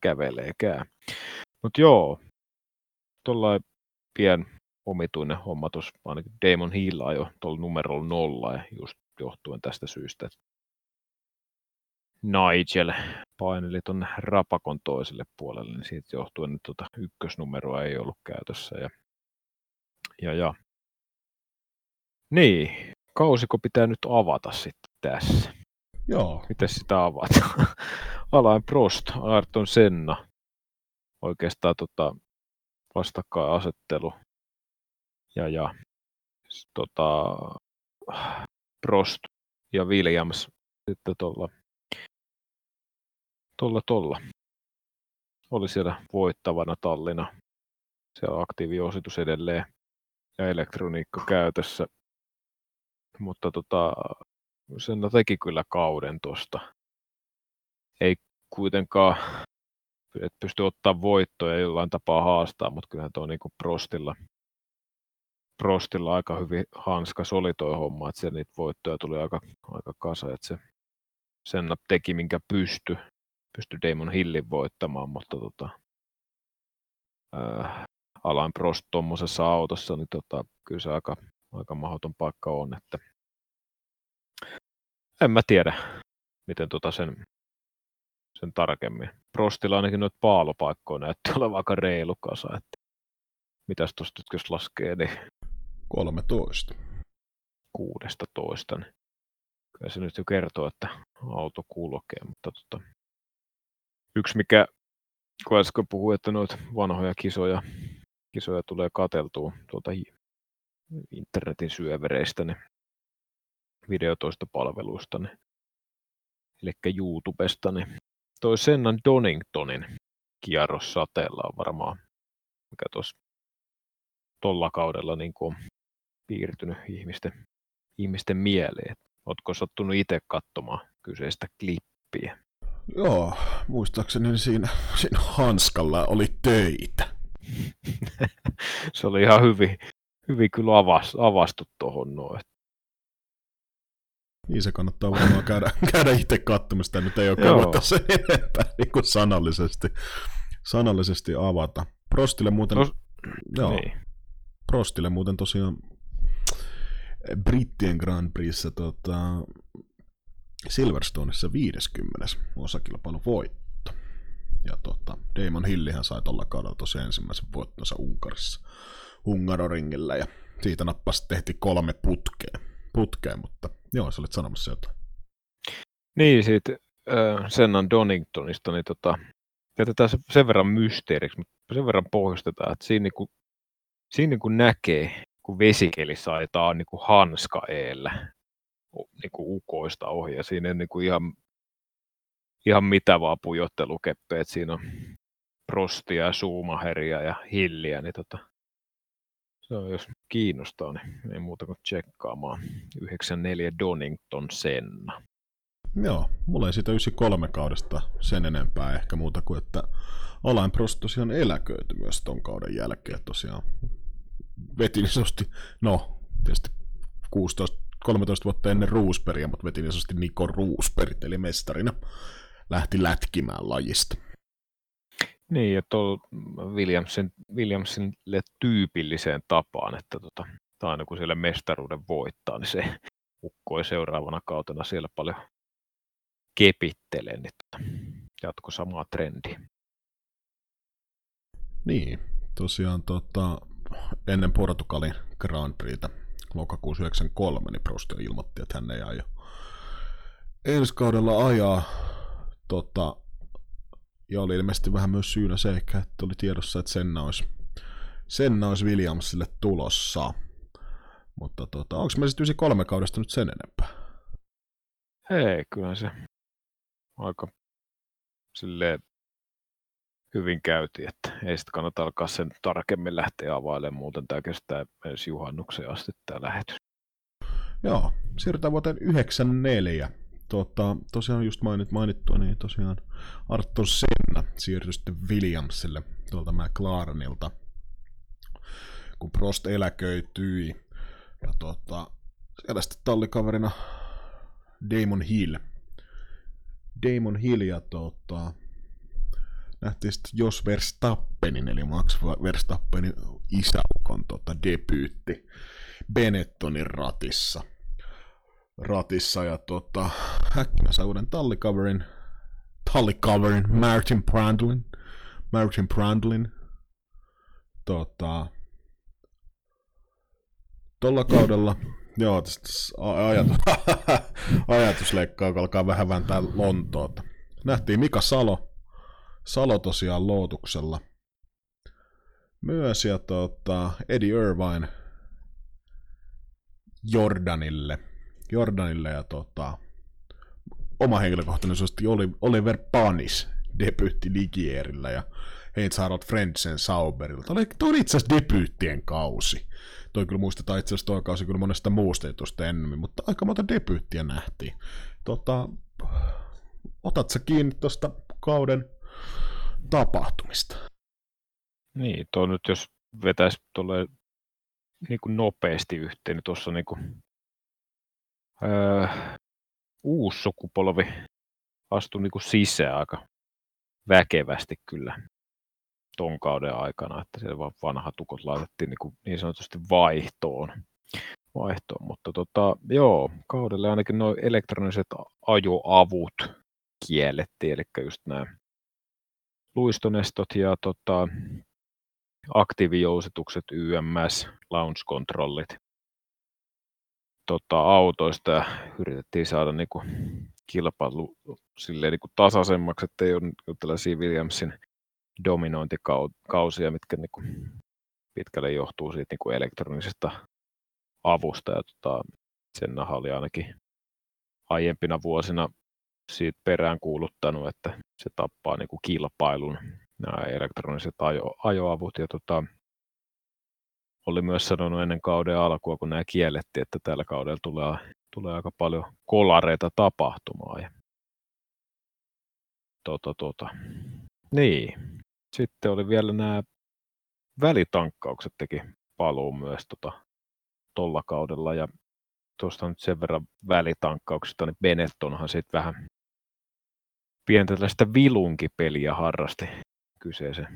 käveleekään. Mutta joo, tuollainen pien omituinen homma tuossa ainakin Damon Hill jo tuolla numerolla nolla ja just johtuen tästä syystä, Nigel paineli tuonne rapakon toiselle puolelle, niin siitä johtuen, että tuota ykkösnumeroa ei ollut käytössä. Ja, ja, ja. Niin, kausiko pitää nyt avata sitten tässä? Joo. Miten sitä avaat? [laughs] Alain Prost, Ayrton Senna. Oikeastaan tota, vastakkainasettelu. Ja, ja tota, Prost ja Williams sitten tuolla tolla, tolla. Oli siellä voittavana tallina. Se on aktiiviositus edelleen ja elektroniikka käytössä. Mutta tota, sen teki kyllä kauden tuosta. Ei kuitenkaan et pysty ottaa voittoja jollain tapaa haastaa, mutta kyllähän tuo niinku Prostilla, Prostilla aika hyvin hanskas oli tuo homma, että niitä voittoja tuli aika, aika kasa, että se sen teki minkä pysty, pysty Damon Hillin voittamaan, mutta tota, äh, Alain Prost tuommoisessa autossa, niin tota, kyllä se aika, aika mahdoton paikka on, että en mä tiedä, miten tota sen, sen tarkemmin. Prostilla ainakin noita paalopaikkoja näytti olevan aika reilu kasa, että mitäs tuosta nyt jos laskee, niin 13. 16, niin kyllä se nyt jo kertoo, että auto kulkee, mutta tota, yksi mikä, kun äsken puhui, että noita vanhoja kisoja, kisoja tulee kateltua tuolta internetin syövereistä, niin videotoistopalveluista, niin, eli YouTubesta, niin toi Sennan Doningtonin kierros sateella on varmaan, mikä tuossa tuolla kaudella niin kuin on piirtynyt ihmisten, ihmisten mieleen. Oletko sattunut itse katsomaan kyseistä klippiä? Joo, muistaakseni siinä, siinä hanskalla oli töitä. [laughs] se oli ihan hyvin, hyvin kyllä avast, avastu tuohon noin. Niin se kannattaa varmaan käydä, [laughs] käydä itse katsomassa, nyt ei ole kannattaa sen enempää niin kuin sanallisesti, sanallisesti avata. Prostille muuten, no, joo, niin. Prostille muuten tosiaan Brittien Grand Prixssä tota, Silverstoneissa 50. osakilpailun voitto. Ja tota, Damon Hillihän sai tuolla kaudella tosiaan ensimmäisen voittonsa Unkarissa, Hungaroringillä, ja siitä nappasi tehtiin kolme putkea, putkea mutta joo, sä olit sanomassa jotain. Niin, siitä äh, Sennan Doningtonista, niin tota, jätetään se sen verran mysteeriksi, mutta sen verran pohjustetaan, että siinä, niin kuin, siinä niin kuin näkee, kun vesikeli saitaan niin kuin hanska eellä niin kuin ukoista ohi, ja siinä ei niin kuin ihan, ihan mitä vaan pujottelukeppeet, siinä on Prostia Suumaheria ja Hilliä, niin tota, se on, jos kiinnostaa, niin ei muuta kuin tsekkaamaan. 94 Donington Senna. Joo, mulla ei siitä 93 kaudesta sen enempää ehkä muuta kuin, että Alain Prost tosiaan eläköity myös ton kauden jälkeen tosiaan. Veti niin sanotusti, no tietysti 16, 13 vuotta ennen Roosbergia, mutta veti niin sanotusti Niko Roosberg, eli mestarina lähti lätkimään lajista. Niin, ja tuolla Williamsin, Williamsille tyypilliseen tapaan, että tota, aina kun siellä mestaruuden voittaa, niin se ukkoi seuraavana kautena siellä paljon kepittelee, niin tota, jatko samaa trendiä. Niin, tosiaan tota, ennen Portugalin Grand Prixtä lokakuussa 93, niin Prost ilmoitti, että hän ei aio ensi kaudella ajaa tota, ja oli ilmeisesti vähän myös syynä se ehkä, että oli tiedossa, että Senna olisi, Senna olisi Williamsille tulossa. Mutta tota, onko me sitten kolme kaudesta nyt sen enempää? Ei, kyllä se aika silleen hyvin käytiin, että ei sitä kannata alkaa sen tarkemmin lähteä availemaan, muuten tämä kestää ensi juhannukseen asti tämä lähetys. Joo, siirrytään vuoteen 94 tota, tosiaan just mainit, mainittua, niin tosiaan Arthur Senna siirtyi sitten Williamsille tuolta McLarenilta, kun Prost eläköityi. Ja tota, siellä sitten tallikaverina Damon Hill. Damon Hill ja tota, nähtiin sitten Jos Verstappenin, eli Max Verstappenin isäukon tota, debyytti Benettonin ratissa – ratissa ja tota, häkkinä sai uuden tallikaverin, tallikaverin Martin Brandlin, Martin Brandlin, tota, tuolla kaudella, joo, tästä ajatus, [laughs] ajatusleikkaa, alkaa vähän vääntää Lontoota. Nähtiin Mika Salo, Salo tosiaan lootuksella myös, ja tota, Eddie Irvine Jordanille – Jordanille ja tota, oma henkilökohtainen suositti oli Oliver Panis debyytti Ligierillä ja Heinz Harald Frentzen Sauberilta. Oli, toi oli itse asiassa debyyttien kausi. Toi kyllä muistetaan itse asiassa toi kausi kyllä monesta muusta jutusta ennemmin, mutta aika monta debyyttiä nähtiin. Tota, otat sä kiinni tuosta kauden tapahtumista? Niin, tuo nyt jos vetäisi tuolle niin nopeasti yhteen, niin tuossa niin kuin öö, uusi sukupolvi astui niin kuin sisään aika väkevästi kyllä ton kauden aikana, että siellä vaan vanhat tukot laitettiin niin, kuin niin sanotusti vaihtoon. vaihtoon. Mutta tota, joo, kaudelle ainakin nuo elektroniset ajoavut kiellettiin, eli just nämä luistonestot ja tota, aktiivijousitukset, YMS, launch-kontrollit tota, autoista ja yritettiin saada niin kuin, kilpailu silleen, niin kuin tasaisemmaksi, että ei ole niin tällaisia Williamsin dominointikausia, mitkä niin kuin, pitkälle johtuu siitä niin kuin elektronisesta avusta. Ja tota, sen oli ainakin aiempina vuosina siitä perään kuuluttanut, että se tappaa niin kuin kilpailun nämä elektroniset ajo, ajoavut. Ja tota, oli myös sanonut ennen kauden alkua, kun nämä kiellettiin, että tällä kaudella tulee, tulee aika paljon kolareita tapahtumaan. Ja, tota, tota. Niin. Sitten oli vielä nämä välitankkaukset teki paluun myös tota, tolla kaudella. Ja tuosta nyt sen verran välitankkauksesta, niin Benettonhan sitten vähän pientä tällaista vilunkipeliä harrasti kyseisen,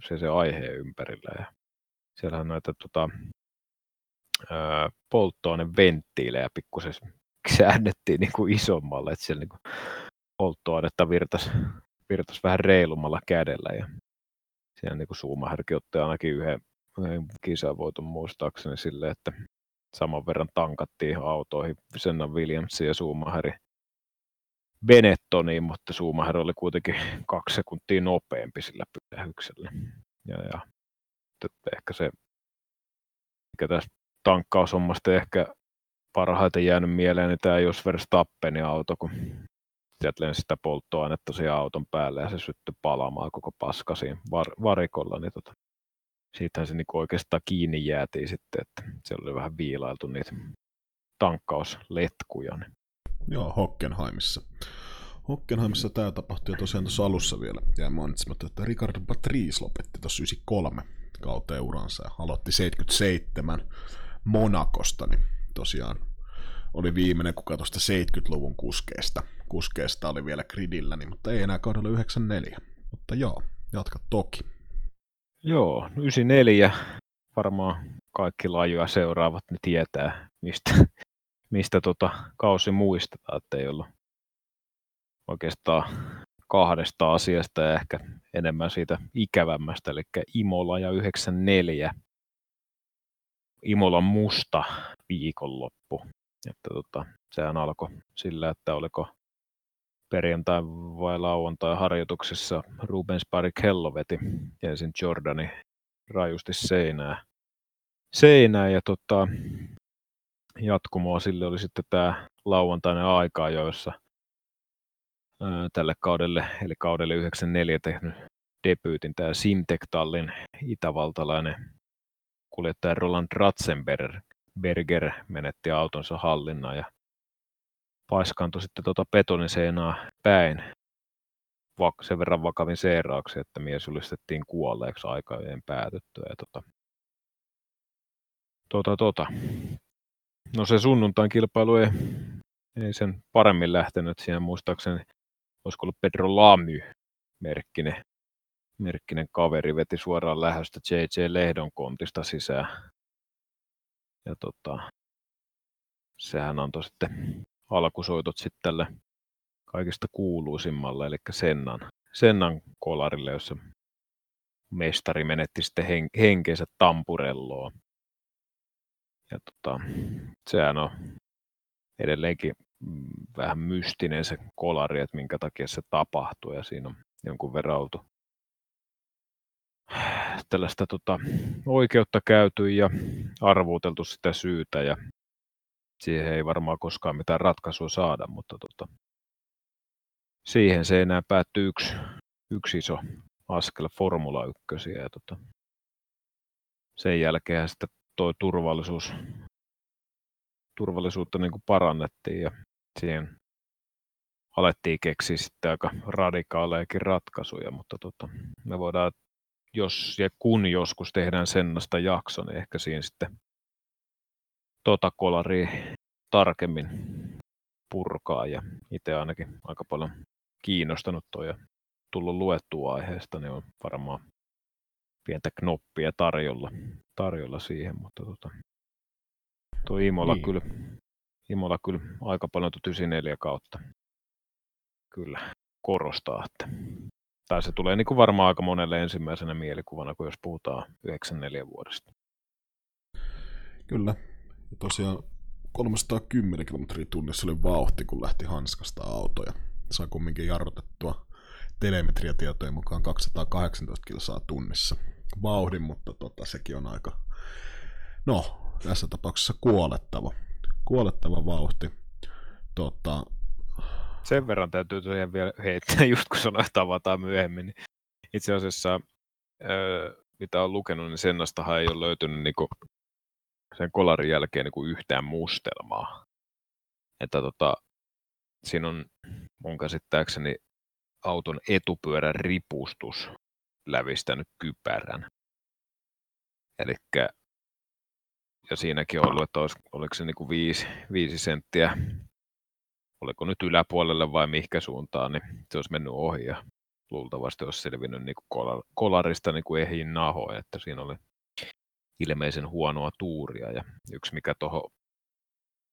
kyseisen aiheen ympärillä. Ja siellä on näitä tota, polttoaineventtiilejä pikkusen säännettiin niin kuin isommalle, että siellä niin kuin polttoainetta virtasi, virtasi vähän reilummalla kädellä ja siinä niin kuin Suumaherkin otti ainakin yhden, yhden kisavoiton muistaakseni sille, että saman verran tankattiin autoihin Senna Williamsin ja Suumaheri Benettoniin, mutta Suumaher oli kuitenkin kaksi sekuntia nopeampi sillä pysähyksellä. Ja, ja ehkä se, mikä tästä tankkaushommasta ehkä parhaiten jäänyt mieleen, niin tämä Jos Verstappenin auto, kun sieltä lensi sitä polttoainetta siihen auton päälle ja se syttyi palamaan koko paskasiin var- varikolla, niin tota, siitähän se niinku oikeastaan kiinni jäätiin sitten, että siellä oli vähän viilailtu niitä tankkausletkuja. Niin. Joo, Hockenheimissa. Hockenheimissa tämä tapahtui ja tosiaan tuossa alussa vielä jäi mainitsematta, että Ricardo Patrice lopetti tuossa 93 kautta uransa ja aloitti 77 Monakosta, niin tosiaan oli viimeinen, kuka tuosta 70-luvun kuskeesta, kuskeesta oli vielä gridillä, niin, mutta ei enää kaudella 94. Mutta joo, jatka toki. Joo, 94 varmaan kaikki lajuja seuraavat ne tietää, mistä, mistä tota kausi muistetaan, että ei ollut oikeastaan kahdesta asiasta ja ehkä enemmän siitä ikävämmästä, eli Imola ja 94. Imolan musta viikonloppu. Että tota, sehän alkoi sillä, että oliko perjantai vai lauantai harjoituksessa Rubens Barrichello veti ensin Jordani rajusti seinää. seinää ja tota, jatkumoa sille oli sitten tämä lauantainen aika, joissa tälle kaudelle, eli kaudelle 94 tehnyt debyytin tämä Simtek Tallin itävaltalainen kuljettaja Roland Ratzenberger menetti autonsa hallinnan ja paiskantui sitten tuota betoniseinaa päin sen verran vakavin seurauksia, että mies julistettiin kuolleeksi aikajojen päätyttyä. Ja tota, tota, tota. No se sunnuntain kilpailu ei, ei sen paremmin lähtenyt. Siinä muistaakseni olisiko ollut Pedro Lamy merkkinen, merkkinen kaveri, veti suoraan lähöstä JJ Lehdon kontista sisään. Ja tota, sehän antoi sitten alkusoitot sitten tälle kaikista kuuluisimmalle, eli Sennan, Sennan kolarille, jossa mestari menetti sitten hen, henkeensä tampurelloon. Ja tota, sehän on edelleenkin vähän mystinen se kolari, että minkä takia se tapahtuu, ja siinä on jonkun verran oltu tällaista tota, oikeutta käyty ja arvuuteltu sitä syytä, ja siihen ei varmaan koskaan mitään ratkaisua saada, mutta tota, siihen se enää päättyy yksi, yksi iso askel Formula 1 ja tota, sen jälkeen sitten tuo turvallisuus, turvallisuutta niin kuin parannettiin ja siihen alettiin keksiä sitten aika radikaalejakin ratkaisuja, mutta tota, me voidaan, jos ja kun joskus tehdään Sennasta jakso, niin ehkä siinä sitten tota kolaria tarkemmin purkaa ja itse ainakin aika paljon kiinnostanut toi ja tullut luettua aiheesta, niin on varmaan pientä knoppia tarjolla, tarjolla siihen, mutta tota, tuo Imola, niin. kyllä, Imola kyllä aika paljon 94 kautta kyllä korostaa, että tai se tulee niin kuin varmaan aika monelle ensimmäisenä mielikuvana, kun jos puhutaan 94 vuodesta. Kyllä. Ja tosiaan 310 kilometriä tunnissa oli vauhti, kun lähti hanskasta autoja. Sai kumminkin jarrutettua telemetriatietojen mukaan 218 kilsaa tunnissa vauhdin, mutta tota, sekin on aika, no, tässä tapauksessa kuolettava, kuolettava vauhti. Tota, Sen verran täytyy tosiaan vielä heittää, [laughs] just kun sanoit tavataan myöhemmin, niin itse asiassa öö, mitä on lukenut, niin Sennastahan ei ole löytynyt niinku sen kolarin jälkeen niin kuin yhtään mustelmaa. Että tota, siinä on mun käsittääkseni auton etupyörän ripustus lävistänyt kypärän. Eli ja siinäkin on ollut, että olisi, oliko se niin kuin viisi, viisi senttiä, oliko nyt yläpuolelle vai mihinkä suuntaan, niin se olisi mennyt ohi ja luultavasti olisi selvinnyt niin kuin kolarista niin kuin ehin naho, että siinä oli ilmeisen huonoa tuuria. Ja yksi, mikä tuohon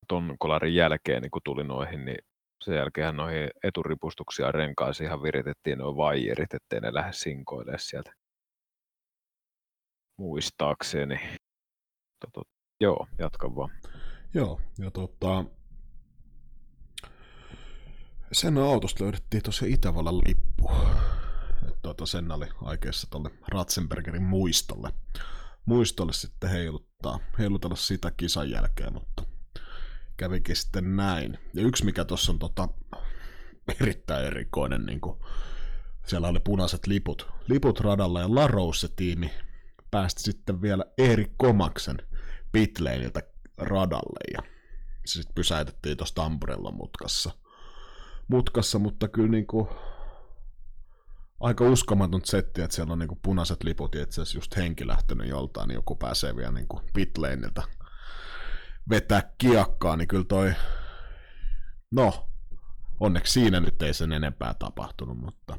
ton kolarin jälkeen niin tuli noihin, niin sen jälkeen noihin eturipustuksia renkaisiin ihan viritettiin nuo vaijerit, ettei ne lähde sinkoilemaan sieltä muistaakseni. Toto, joo, jatka vaan. Joo, ja tota, sen autosta löydettiin tosiaan Itävallan lippu. Että tota, sen oli aikeessa tuolle Ratzenbergerin muistolle, muistolle sitten heiluttaa, heilutella sitä kisan jälkeen, mutta kävikin sitten näin. Ja yksi mikä tuossa on tota, erittäin erikoinen, niin kuin, siellä oli punaiset liput, liput radalla ja Larous se tiimi päästi sitten vielä Erik Komaksen pitleiniltä radalle ja se sitten pysäytettiin tuossa Tamburellon mutkassa. mutkassa, mutta kyllä niin kuin, aika uskomaton setti, että siellä on niin kuin punaiset liput ja itse just henki lähtenyt joltain, niin joku pääsee vielä niin kuin pitleiniltä vetää kiakkaa, niin kyllä toi, no, onneksi siinä nyt ei sen enempää tapahtunut, mutta,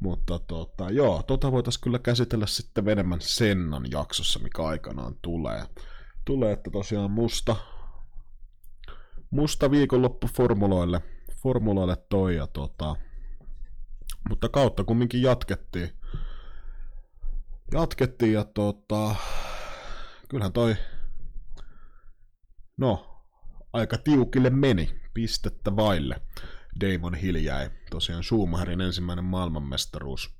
mutta tota, joo, tota voitaisiin kyllä käsitellä sitten enemmän Sennan jaksossa, mikä aikanaan tulee. Tulee, että tosiaan musta, musta viikonloppu formuloille, formuloille toi ja tota, mutta kautta kumminkin jatkettiin. Jatkettiin ja tota, kyllähän toi No, aika tiukille meni, pistettä vaille. Damon Hill jäi. Tosiaan Schumacherin ensimmäinen maailmanmestaruus.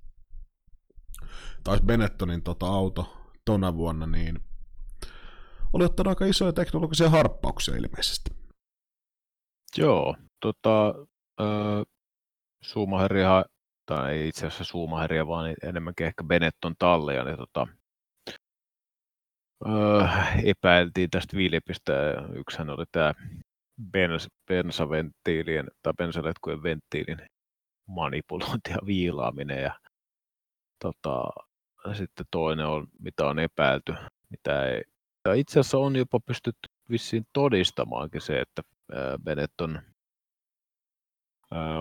Taisi Benettonin tota auto tona vuonna, niin oli ottanut aika isoja teknologisia harppauksia ilmeisesti. Joo, tota, äh, tai ei itse asiassa Schumacheria, vaan enemmänkin ehkä Benetton talleja, niin tota, öö, epäiltiin tästä vilpistä. Yksihän oli tämä bens, bensaventtiilien tai bensaletkujen venttiilin manipulointi ja viilaaminen. Ja, tota, sitten toinen on, mitä on epäilty, mitä ei. Ja itse asiassa on jopa pystytty vissiin todistamaankin se, että Benetton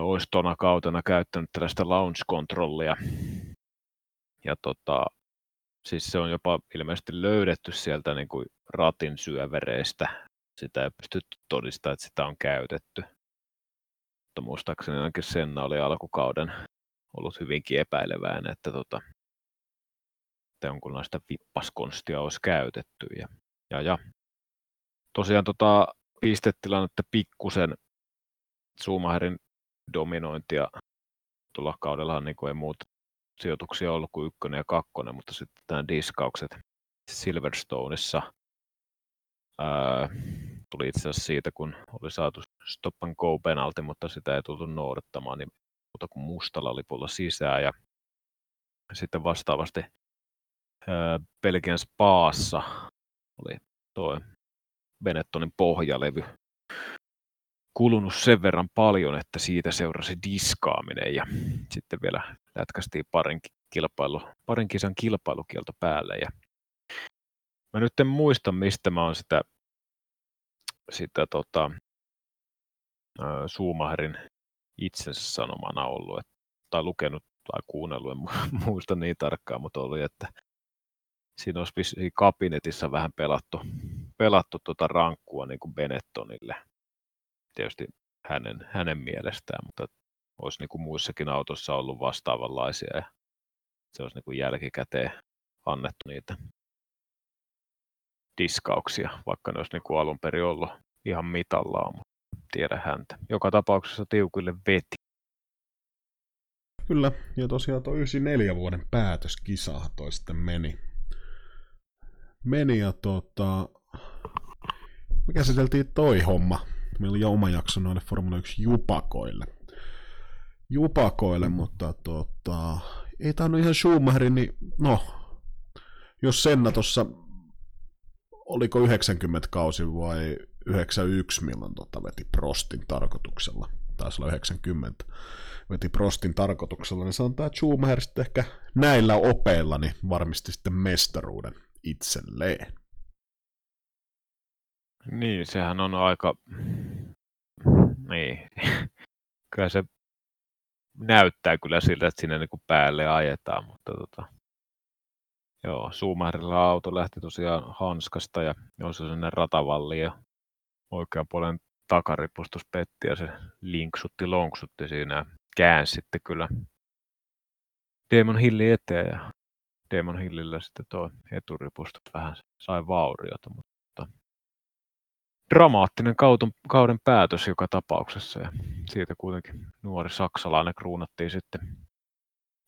olisi tuona kautena käyttänyt tällaista launch-kontrollia. Ja tota, Siis se on jopa ilmeisesti löydetty sieltä niin kuin ratin syövereistä. Sitä ei pystytty todistamaan, että sitä on käytetty. Mutta muistaakseni ainakin Senna oli alkukauden ollut hyvinkin epäileväinen, että tota, jonkunlaista vippaskonstia olisi käytetty. Ja, ja, ja. Tosiaan tota, pistetilannetta pikkusen Schumacherin dominointia tuolla kaudellahan niin kuin ei muuta sijoituksia ollut kuin ykkönen ja kakkonen, mutta sitten tämä diskaukset Silverstoneissa ää, tuli itse asiassa siitä, kun oli saatu stop and go penalti, mutta sitä ei tultu noudattamaan, niin muuta kuin mustalla lipulla sisään. Ja sitten vastaavasti ää, Belgian Spaassa oli tuo Benettonin pohjalevy kulunut sen verran paljon, että siitä seurasi diskaaminen ja sitten vielä lätkästiin parin, kilpailu, parin kisan kilpailukielto päälle. Ja mä nyt en muista, mistä mä oon sitä, sitä tota, Suumaherin itsensä sanomana ollut, että, tai lukenut tai kuunnellut, en [laughs] muista niin tarkkaan, mutta oli, että siinä olisi kabinetissa vähän pelattu, pelattu tuota rankkua niin kuin Benettonille. Tietysti hänen, hänen mielestään, mutta olisi niin kuin muissakin autossa ollut vastaavanlaisia ja se olisi niin kuin jälkikäteen annettu niitä diskauksia, vaikka ne olisi niin kuin alun perin ollut ihan mitallaan, mutta tiedä häntä. Joka tapauksessa tiukille veti. Kyllä, ja tosiaan tuo 94 vuoden päätöskisa toi sitten meni. Meni ja tota, me käsiteltiin toi homma Meillä oli jo oma jakso noille Formula 1 jupakoille. Jupakoille, mutta tota, ei tainnut ihan Schumacherin, niin no, jos Senna tuossa, oliko 90 kausi vai 91, milloin tota veti Prostin tarkoituksella, taisi olla 90, veti Prostin tarkoituksella, niin on tämä Schumacher sitten ehkä näillä opeilla niin varmisti sitten mestaruuden itselleen. Niin, sehän on aika... Niin. [laughs] Kyllä se näyttää kyllä siltä, että sinne niin päälle ajetaan, mutta tota... Joo, Suumäärillä auto lähti tosiaan hanskasta ja jos se sinne ratavalliin ja oikean puolen takaripustus petti ja se linksutti, lonksutti siinä ja käänsi sitten kyllä Demon Hilli eteen ja Demon Hillillä sitten tuo eturipustus vähän sai vauriota, mutta dramaattinen kauden, kauden päätös joka tapauksessa ja siitä kuitenkin nuori saksalainen kruunattiin sitten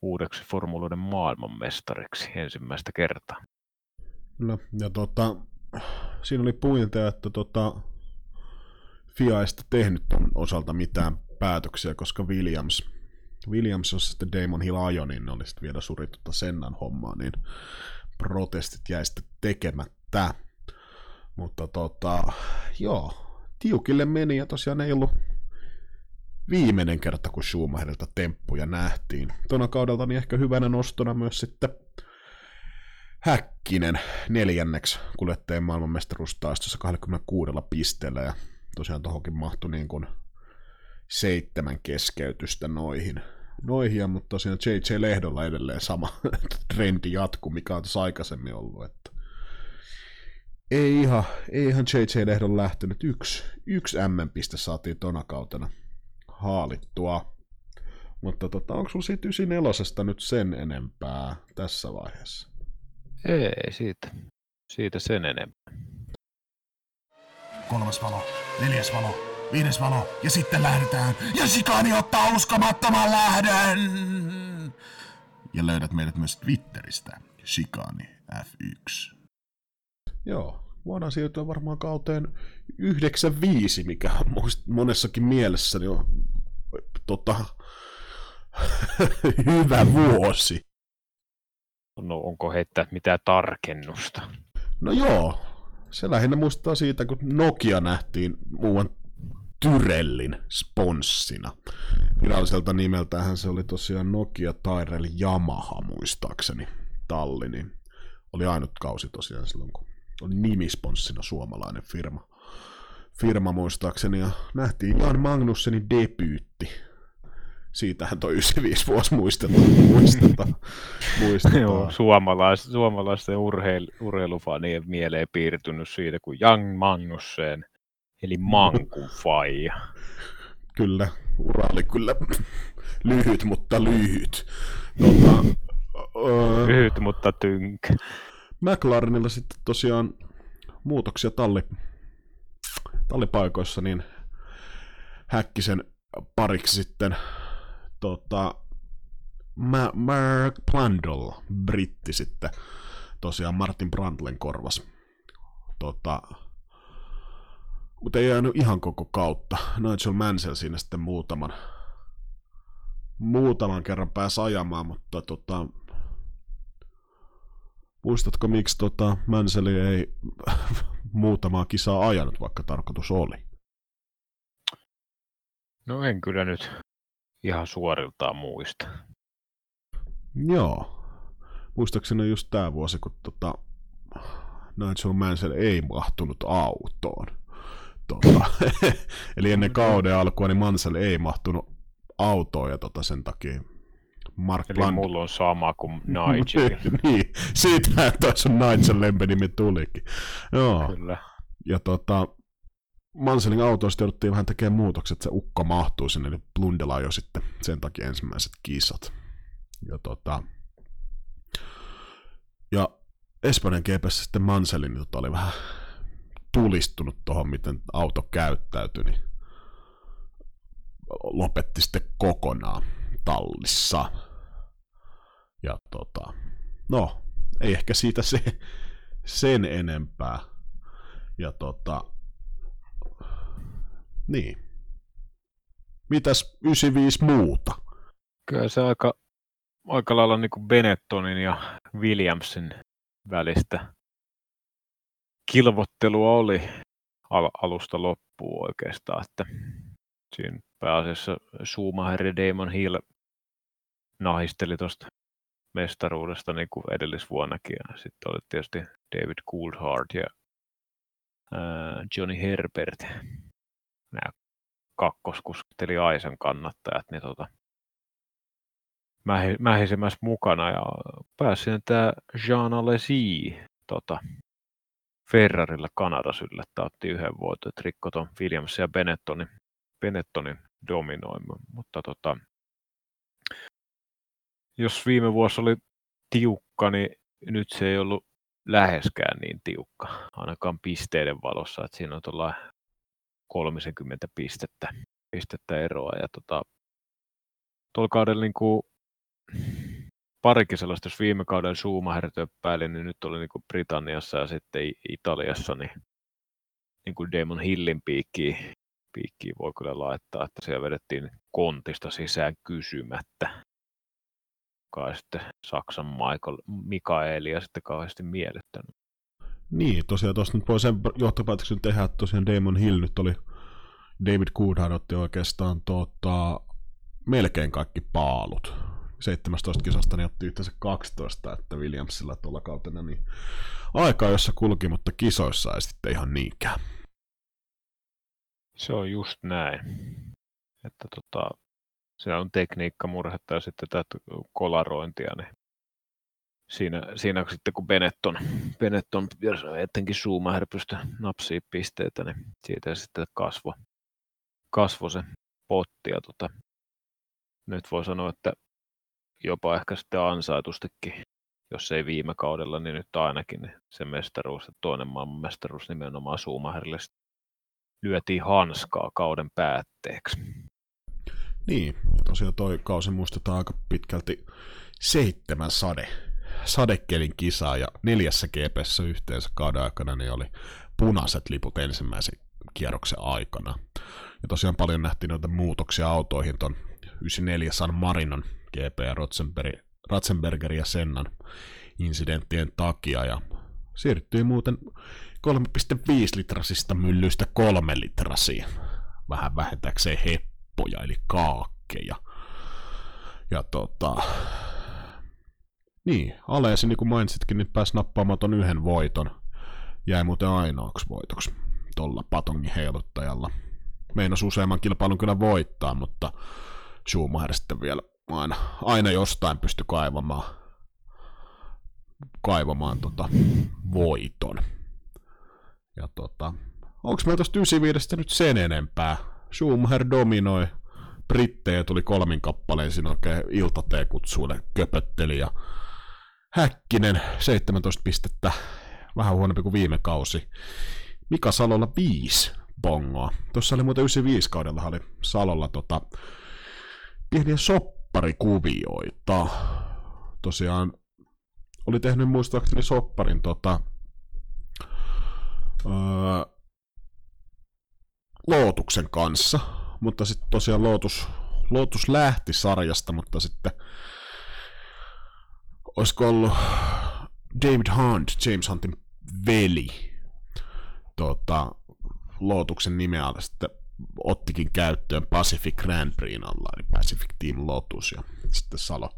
uudeksi formuloiden maailmanmestariksi ensimmäistä kertaa. No, ja tota, siinä oli puinta, että tota, FIA ei tehnyt osalta mitään päätöksiä, koska Williams, Williams on sitten Damon Hill ajo, niin oli sitten vielä suritutta Sennan hommaa, niin protestit jäi sitten tekemättä. Mutta tota, joo, tiukille meni ja tosiaan ei ollut viimeinen kerta, kun Schumacherilta temppuja nähtiin. Tuona kaudelta niin ehkä hyvänä nostona myös sitten Häkkinen neljänneksi kuljettajien maailmanmestaruustaistossa 26 pisteellä ja tosiaan tuohonkin mahtui niin kuin seitsemän keskeytystä noihin. noihin mutta tosiaan JJ Lehdolla edelleen sama [laughs] trendi jatku, mikä on tässä aikaisemmin ollut. Että ei ihan, ei ihan JJ Lehdon lähtenyt. Yksi, yksi M-piste saatiin tona kautena haalittua. Mutta tota, onko sulla siitä 94 nyt sen enempää tässä vaiheessa? Ei siitä, siitä sen enempää. Kolmas valo, neljäs valo, viides valo ja sitten lähdetään. Ja Sikani ottaa uskomattoman lähdön! Ja löydät meidät myös Twitteristä, Sikani F1. Joo, voidaan siirtyä varmaan kauteen 95, mikä on monessakin mielessä jo tota, [laughs] hyvä vuosi. No onko heittää mitään tarkennusta? No joo, se lähinnä muistaa siitä, kun Nokia nähtiin muuan Tyrellin sponssina. Viralliselta nimeltähän se oli tosiaan Nokia Tyrell Yamaha muistaakseni talli, niin oli ainut kausi tosiaan silloin, kun oli nimisponssina suomalainen firma. Firma muistaakseni ja nähtiin Jan Magnussenin debyytti siitähän toi 95 vuosi [laughs] muistetaan. muistetaan, muistetaan. Joo, suomalais, suomalaisten urheil, urheilufanien mieleen piirtynyt siitä, kun Young Magnussen, eli Mankufaija. kyllä, ura oli kyllä lyhyt, mutta lyhyt. Tota, öö, lyhyt, mutta tynkä. McLarenilla sitten tosiaan muutoksia talli, tallipaikoissa, niin Häkkisen pariksi sitten tota, Mark Plandle, britti sitten, tosiaan Martin Brandlen korvas. Tota, mutta ei jäänyt ihan koko kautta. Nigel Mansell siinä sitten muutaman, muutaman kerran pääsi ajamaan, mutta tota, muistatko miksi tota Mansell ei [laughs] muutamaa kisaa ajanut, vaikka tarkoitus oli? No en kyllä nyt ihan suoriltaan muista. Joo. Muistaakseni just tämä vuosi, kun tota, Nigel Mansell ei mahtunut autoon. Tota, [laughs] eli ennen kauden alkua niin Mansell ei mahtunut autoon ja tota, sen takia Mark Eli Bland... mulla on sama kuin [laughs] Nigel. [laughs] niin, siitähän toi sun Nigel lempenimi tulikin. Joo. Kyllä. Ja tota, Manselin autoista jouduttiin vähän tekemään muutokset, että se ukko mahtuu sinne, eli Blundella jo sitten sen takia ensimmäiset kisat. Ja tota, ja Espanjan GPS sitten Manselin niin tota oli vähän tulistunut tuohon, miten auto käyttäytyi, niin lopetti sitten kokonaan tallissa. Ja tota, no, ei ehkä siitä se, sen enempää. Ja tota, niin. Mitäs 95 muuta? Kyllä se aika, aika lailla niin kuin Benettonin ja Williamsin välistä kilvottelua oli al- alusta loppuun oikeastaan, että siinä pääasiassa Schumacher ja Damon Hill nahisteli tuosta mestaruudesta niin kuin edellisvuonnakin. Ja sitten oli tietysti David Coulthard ja ää, Johnny Herbert nämä kakkoskuskit eli Aisen kannattajat, niin tota, mähisemässä mukana ja pääsin tämä Jean Alesi tota, Ferrarilla Kanada että otti yhden voiton, että rikko Williams ja Benettonin, Benettonin dominoima. Mutta tota, jos viime vuosi oli tiukka, niin nyt se ei ollut läheskään niin tiukka, ainakaan pisteiden valossa, että siinä on tuolla 30 pistettä, pistettä eroa. Ja tota, tuolla kaudella niin kuin, parikin sellaista, jos viime kauden Schumacher töppäili, niin nyt oli niin kuin Britanniassa ja sitten Italiassa, niin, niin kuin Damon Hillin piikkiin, piikkiin voi kyllä laittaa, että siellä vedettiin kontista sisään kysymättä. Kai sitten Saksan Michael, Mikaelia sitten kauheasti miellyttänyt. Niin, tosiaan tuossa nyt voi sen johtopäätöksen tehdä, että tosiaan Damon Hill nyt oli, David Coulthard otti oikeastaan tota, melkein kaikki paalut 17 kisasta niin otti yhteensä 12, että Williamsilla tuolla kautena niin aikaa, jossa kulki, mutta kisoissa ei sitten ihan niinkään. Se on just näin. Että tota, se on tekniikkamurhetta ja sitten tätä kolarointia, niin siinä, siinä sitten kun Benetton, Benetton etenkin Schumacher pystyi napsiin pisteitä, niin siitä sitten kasvo, kasvo se potti. Ja tota, nyt voi sanoa, että jopa ehkä sitten ansaitustikin, jos ei viime kaudella, niin nyt ainakin niin se mestaruus, että toinen maailman mestaruus nimenomaan Schumacherille lyötiin hanskaa kauden päätteeksi. Niin, ja tosiaan toi kausi muistetaan aika pitkälti seitsemän sade, sadekelin kisaa ja neljässä GPssä yhteensä kauden aikana niin oli punaiset liput ensimmäisen kierroksen aikana. Ja tosiaan paljon nähtiin noita muutoksia autoihin ton 94 San Marinon GP ja Ratzenberg, Ratzenberger ja Sennan incidenttien takia ja siirtyi muuten 3,5 litrasista myllyistä 3 litrasiin, vähän vähentääkseen heppoja eli kaakkeja. Ja tota, niin, Aleesi, niin kuin mainitsitkin, niin pääsi nappaamaan ton yhden voiton. Jäi muuten ainoaksi voitoksi tuolla patongin heiluttajalla. Meinas useamman kilpailun kyllä voittaa, mutta Schumacher sitten vielä aina, aina jostain pysty kaivamaan, kaivamaan tota, voiton. Ja tota, onko meillä tosta 95 nyt sen enempää? Schumacher dominoi, brittejä tuli kolmin kappaleen, siinä oikein iltateekutsuille köpötteli ja Häkkinen 17 pistettä, vähän huonompi kuin viime kausi. Mika Salolla 5 bongoa. Tuossa oli muuten 95 kaudella oli Salolla tota, pieniä sopparikuvioita. Tosiaan oli tehnyt muistaakseni sopparin tota, öö, Lootuksen kanssa, mutta sitten tosiaan Lootus, Lootus lähti sarjasta, mutta sitten olisiko ollut David Hunt, James Huntin veli, tota, Lootuksen nimeä sitten ottikin käyttöön Pacific Grand Prix alla, eli Pacific Team Lotus, ja sitten Salo,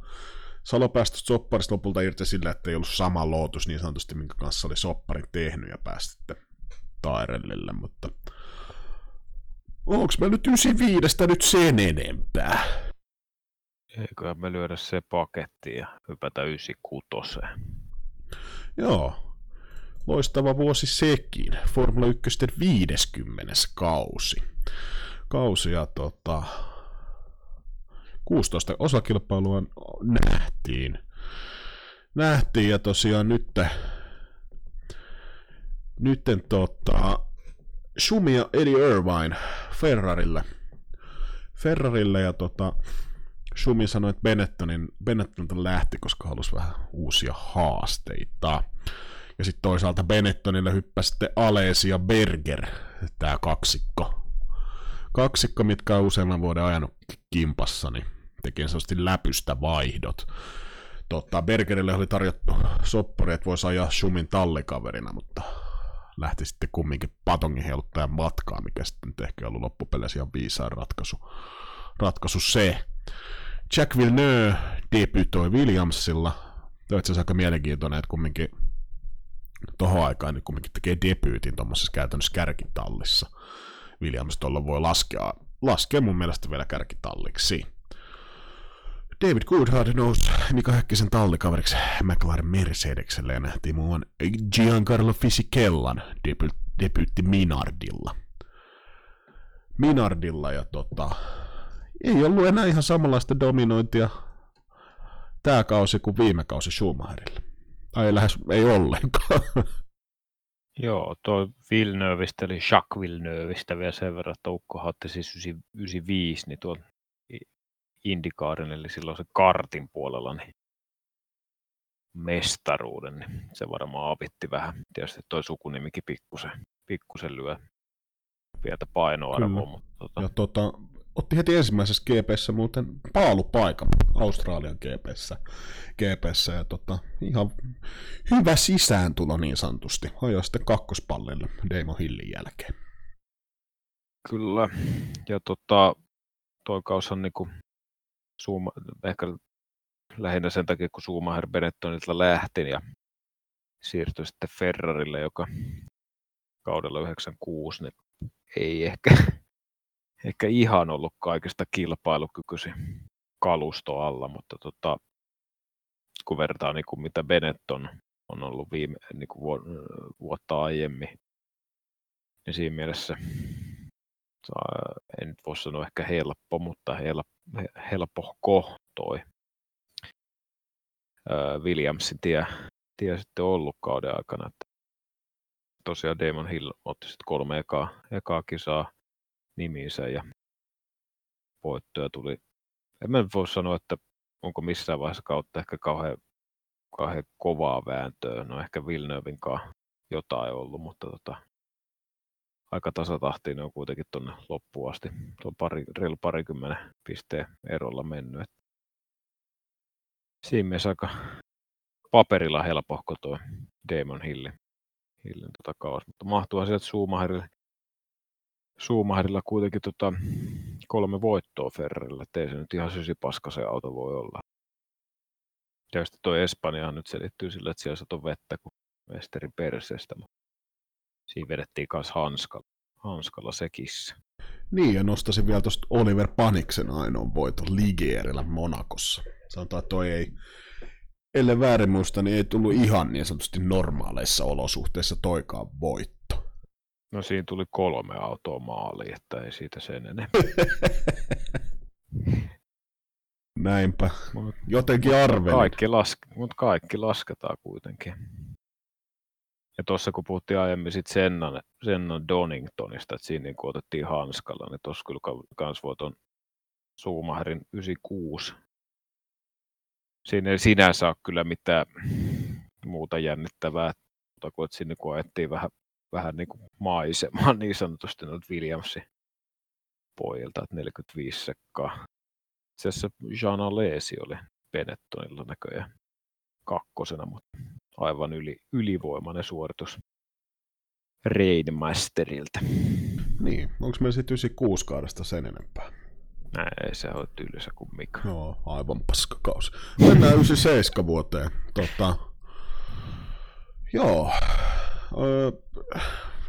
Salo pääsi sopparista lopulta irti sillä, että ei ollut sama Lotus niin sanotusti, minkä kanssa oli sopparin tehnyt, ja pääsi sitten Tyrellille, mutta onko me nyt 95 nyt sen enempää? Eiköhän me lyödä se paketti ja hypätä 96. Joo, loistava vuosi sekin. Formula 1 50. kausi. Kausi ja tota, 16 osakilpailua nähtiin. Nähtiin ja tosiaan nyt nytten tota, Schumi Eddie Irvine Ferrarille. Ferrarille ja tota, Schumi sanoi, että Benettonin, Benetton lähti, koska halusi vähän uusia haasteita. Ja sitten toisaalta Benettonille hyppäsi sitten Alesi ja Berger, tämä kaksikko. Kaksikko, mitkä on useamman vuoden ajanut kimpassa, niin teki sellaisesti läpystä vaihdot. Totta, Bergerille oli tarjottu soppari, että voisi ajaa Schumin tallikaverina, mutta lähti sitten kumminkin patongin heiluttajan matkaa, mikä sitten ehkä ollut loppupeleissä ihan viisaan ratkaisu, ratkaisu se. Jack Villeneuve debytoi Williamsilla. Tämä on itse asiassa aika mielenkiintoinen, että kumminkin tohon aikaan niin kumminkin tekee debyytin tuommoisessa käytännössä kärkitallissa. Williams tuolla voi laskea, laskea mun mielestä vielä kärkitalliksi. David Coulthard nousi Mika Häkkisen tallikaveriksi McLaren Mercedekselle ja nähtiin muun Giancarlo Fisicellan debut, debyytti Minardilla. Minardilla ja tota, ei ollut enää ihan samanlaista dominointia tämä kausi kuin viime kausi Schumacherilla. Tai lähes, ei ollenkaan. [laughs] Joo, tuo Villeneuveistä, eli Jacques Villeneuveistä vielä sen verran, että Ukko siis 95, niin tuon Indikaarin, eli silloin se kartin puolella, niin mestaruuden, niin se varmaan avitti vähän. Tietysti tuo sukunimikin pikkusen, pikkusen lyö pientä painoarvoa. Mutta tota... Ja tota, otti heti ensimmäisessä GPssä muuten paalupaikan Australian GPssä, GPssä ja tota, ihan hyvä sisääntulo niin sanotusti. Ajoi sitten kakkospallille Demo Hillin jälkeen. Kyllä, ja tota, toi kaushan niinku Suuma, ehkä lähinnä sen takia, kun Schumacher Benettonilta lähti ja siirtyi sitten Ferrarille, joka kaudella 96, niin ei ehkä, [laughs] ehkä ihan ollut kaikista kilpailukykyisin kalusto alla, mutta tota, kun vertaa niin kuin mitä Benetton on ollut viime, niin kuin vuotta aiemmin, niin siinä mielessä en nyt voi sanoa ehkä helppo, mutta helpohko toi Williamsin tie, tie sitten ollut kauden aikana. Että tosiaan Damon Hill otti sitten kolme ekaa, ekaa kisaa nimiinsä ja voittoja tuli. En mä voi sanoa, että onko missään vaiheessa kautta ehkä kauhean, kauhean kovaa vääntöä. No ehkä Villeneuvinkaan jotain ollut, mutta tota, aika tasatahtiin ne on kuitenkin tuonne loppuun asti. Tuo pari, reilu parikymmenen pisteen erolla mennyt. Siinä mielessä aika paperilla helpohko tuo Damon Hillin, Hillin tota kauas, mutta mahtuu sieltä Schumacherille, Schumacherilla kuitenkin tota kolme voittoa Ferrarilla, ettei se nyt ihan sysipaska se auto voi olla. Tietysti tuo Espanja nyt selittyy sillä, että siellä satoi vettä kuin mesteri perseestä, mutta Siinä vedettiin myös hanskalla, hanskalla sekissä. Niin, ja nostasin vielä tuosta Oliver Paniksen ainoan voiton Ligierillä Monakossa. Sanotaan, että toi ei, ellei väärin muista, niin ei tullut ihan niin sanotusti normaaleissa olosuhteissa toikaan voitto. No siinä tuli kolme autoa maaliin, että ei siitä sen enempää. [laughs] Näinpä. Jotenkin arvelin. Kaikki, laske- mutta kaikki lasketaan kuitenkin. Ja tuossa kun puhuttiin aiemmin sit Sennan, Sennan Doningtonista, että siinä niin otettiin hanskalla, niin tuossa kyllä kans voi tuon Suumaherin 96. Siinä ei sinänsä ole kyllä mitään muuta jännittävää, mutta kun, sinne kun ajettiin vähän, vähän niin kuin maisemaan niin sanotusti noita Williamsin pojilta, että 45 sekkaa. Itse asiassa Jean Alesi oli Benettonilla näköjään kakkosena, mutta aivan yli, ylivoimainen suoritus Raidmasterilta. Niin, onko meillä sitten 96 kaudesta sen enempää? Näin, ei se ole tylsä kuin Mika. Joo, aivan paskakaus. Mennään 97 vuoteen. Tota, joo, öö,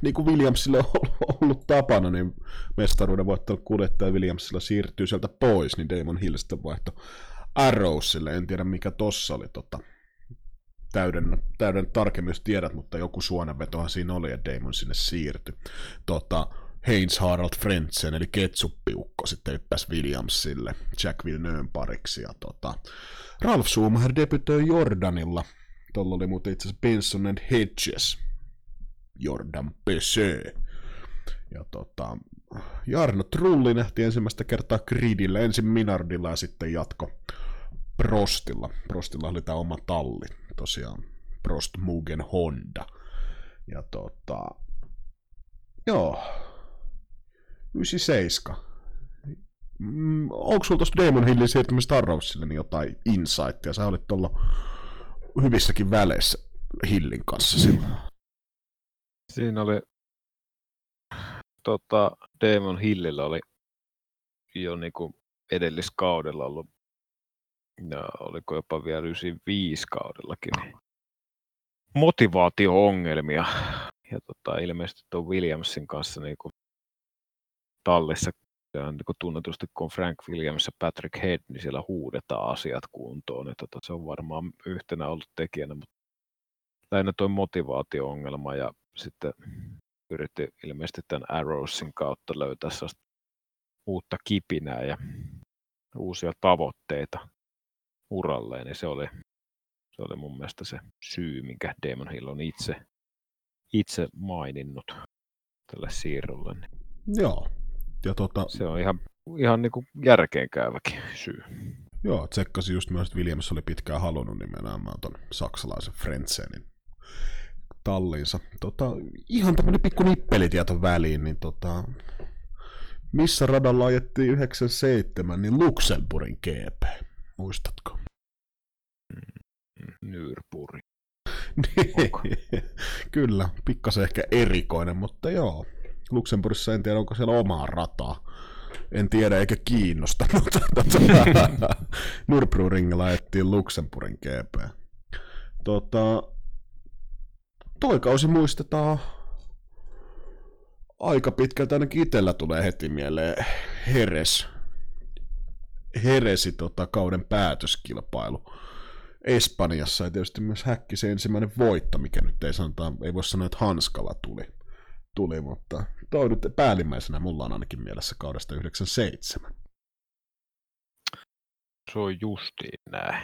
niin kuin Williamsille on ollut tapana, niin mestaruuden voittanut kuljettaja Williamsilla siirtyy sieltä pois, niin Damon Hill sitten vaihto Arrowsille. En tiedä mikä tossa oli tota, täyden, täyden tarkemmin, jos tiedät, mutta joku suonenvetohan siinä oli, ja Damon sinne siirtyi. Tota, Heinz Harald Frentzen, eli ketsuppiukko, sitten yppäs Williamsille, Jack Villeneuve pariksi, ja tota, Ralf Schumacher debytoi Jordanilla, tuolla oli muuten itse asiassa Benson and Hedges, Jordan Pesö. Ja tota, Jarno Trulli nähtiin ensimmäistä kertaa gridillä, ensin Minardilla ja sitten jatko Prostilla. Prostilla oli tämä oma talli tosiaan Prost Mugen Honda. Ja tota, joo, 97. Mm, onko sulla tuosta Damon Hillin siirtymistä Arrowsille niin jotain insightia? Sä olit tuolla hyvissäkin väleissä Hillin kanssa silloin. Siinä oli tota, Damon Hillillä oli jo niinku edelliskaudella ollut ja oliko jopa vielä 95 kaudellakin, motivaatio-ongelmia. Ja tota, ilmeisesti tuon Williamsin kanssa niin kuin tallissa niin tunnetusti, kun Frank Williams ja Patrick Head, niin siellä huudetaan asiat kuntoon. Niin tota, se on varmaan yhtenä ollut tekijänä, mutta lähinnä tuo motivaatio-ongelma ja sitten yritti ilmeisesti tämän Arrowsin kautta löytää uutta kipinää ja uusia tavoitteita uralleen, niin se oli, se oli mun mielestä se syy, minkä Damon Hill on itse, itse maininnut tälle siirrolle. Joo. Ja tota... Se on ihan, ihan niin kuin järkeenkäyväkin syy. Joo, tsekkasin just myös, että Williams oli pitkään halunnut nimenomaan ton saksalaisen Frentsenin talliinsa. Tota, ihan tämmöinen pikku nippelitieto väliin, niin tota, missä radalla ajettiin 97, niin Luxemburgin GP. Muistatko? Nyrpuri. [laughs] Kyllä, pikkasen ehkä erikoinen, mutta joo. Luxemburgissa en tiedä, onko siellä omaa rataa. En tiedä eikä kiinnosta, [laughs] mutta tota, Nürburgringilla ajettiin Luxemburgin GP. Tota, toi kausi muistetaan aika pitkältä ainakin itsellä tulee heti mieleen Heres. Heresi tota, kauden päätöskilpailu. Espanjassa ja tietysti myös se ensimmäinen voitto, mikä nyt ei sanota, ei voi sanoa, että Hanskalla tuli, tuli mutta toi nyt päällimmäisenä mulla on ainakin mielessä kaudesta 97. Se on justiin näin.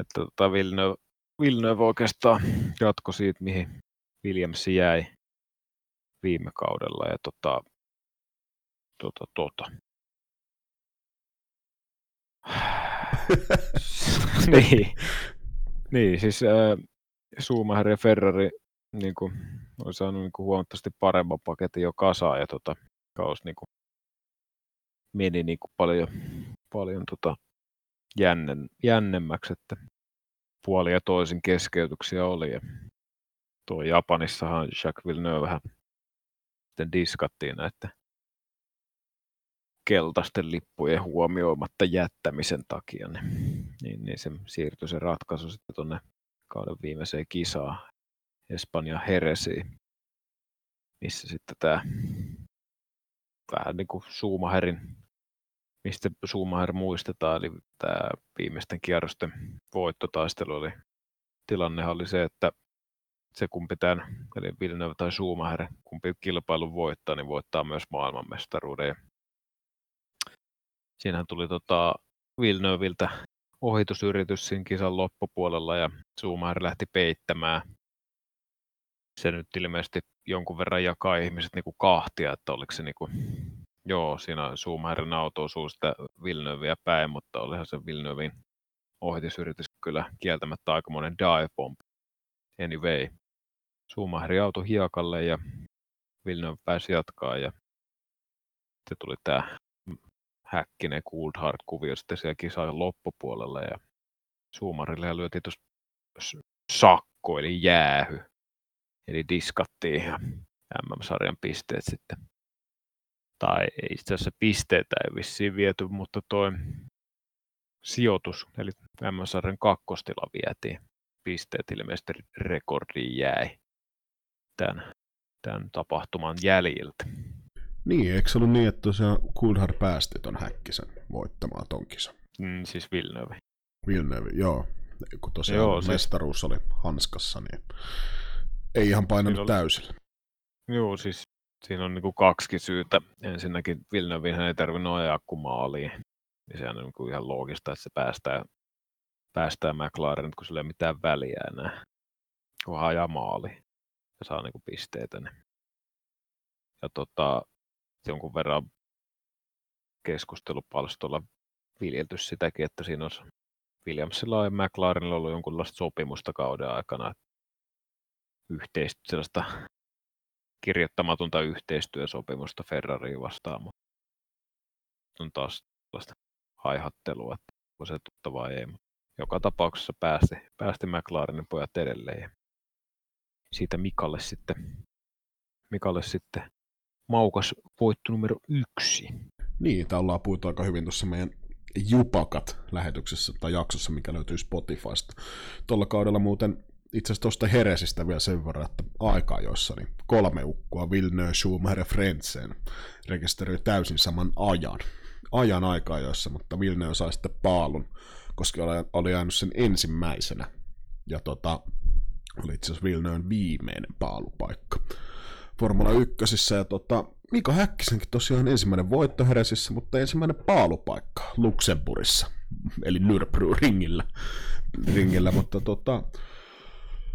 Että tota Villeneuve, Villeneuve oikeastaan jatko siitä, mihin Williams jäi viime kaudella. Ja tota, tota, tota. [laughs] niin. niin, siis äh, Schumacher ja Ferrari niin kuin, on saanut niin kuin, huomattavasti paremman paketin jo kasaan ja tota, kaus niin kuin, meni niin kuin, paljon, paljon tota, jännen, jännemmäksi, että puoli ja toisin keskeytyksiä oli. Ja tuo Japanissahan Jacques Villeneuve vähän sitten diskattiin näiden keltaisten lippujen huomioimatta jättämisen takia, niin, niin, niin se siirtyi se ratkaisu sitten tuonne kauden viimeiseen kisaan Espanja Heresiin, missä sitten tämä vähän niin kuin Schumacherin, mistä Schumacher muistetaan, eli tämä viimeisten kierrosten voittotaistelu oli, tilannehan oli se, että se kumpi tämän, eli Villeneuve tai Schumacher, kumpi kilpailun voittaa, niin voittaa myös maailmanmestaruuden. Siinähän tuli tota Villeneuviltä ohitusyritys siinä kisan loppupuolella ja Schumacher lähti peittämään. Se nyt ilmeisesti jonkun verran jakaa ihmiset niin kuin kahtia, että oliko se niin kuin, joo, siinä Schumacherin auto osuu sitä Villeneuveä päin, mutta olihan se Villeneuvein ohitusyritys kyllä kieltämättä aikamoinen dive bomb. Anyway, Schumacherin auto hiekalle ja Villeneuve pääsi jatkaa ja sitten tuli tämä Häkkinen Coulthard-kuvio sitten siellä kisan loppupuolella ja Schumacherille lyötiin tuossa sakko eli jäähy. Eli diskattiin ja MM-sarjan pisteet sitten. Tai itse asiassa pisteitä ei vissiin viety, mutta toi sijoitus, eli MM-sarjan kakkostila vietiin. Pisteet ilmeisesti rekordiin jäi tämän, tämän tapahtuman jäljiltä. Niin, eikö se ollut niin, että tosiaan Coulthard päästi ton Häkkisen voittamaan ton kisan? Mm, siis Villeneuve. Villeneuve, joo. Kun tosiaan joo, siis- mestaruus oli hanskassa, niin ei ihan painanut oli... täysillä. Joo, siis siinä on niinku kaksi syytä. Ensinnäkin Villeneuve ei tarvinnut ajaa kuin maaliin. Niin sehän on niinku ihan loogista, että se päästää, päästää McLaren, kun sillä ei ole mitään väliä enää. Kun ajaa maali ja saa niinku pisteitä. Niin. Ja tota, jonkun verran keskustelupalstolla viljelty sitäkin, että siinä olisi Williamsilla ja McLarenilla ollut jonkunlaista sopimusta kauden aikana, yhteistyö, sellaista kirjoittamatonta yhteistyösopimusta Ferrariin vastaan, mutta on taas sellaista haihattelua, että onko se totta vai ei. Joka tapauksessa päästi, päästi McLarenin pojat edelleen. Ja siitä Mikalle sitten, Mikalle sitten maukas voitto numero yksi. Niin, tää ollaan puhuttu aika hyvin tuossa meidän Jupakat lähetyksessä tai jaksossa, mikä löytyy Spotifysta. Tuolla kaudella muuten itse asiassa tuosta Heresistä vielä sen verran, että aika joissa niin kolme ukkoa, Villeneuve, Schumacher ja Frentzen, rekisteröi täysin saman ajan. Ajan aikaa joissa, mutta Villeneuve sai sitten paalun, koska oli, jäänyt sen ensimmäisenä. Ja tota, oli itse asiassa Villeneuven viimeinen paalupaikka. Formula 1. Ja tota, Mika Häkkisenkin tosiaan ensimmäinen voitto Heresissä, mutta ensimmäinen paalupaikka Luxemburgissa, eli Nürburgringillä. Ringillä, mutta tota,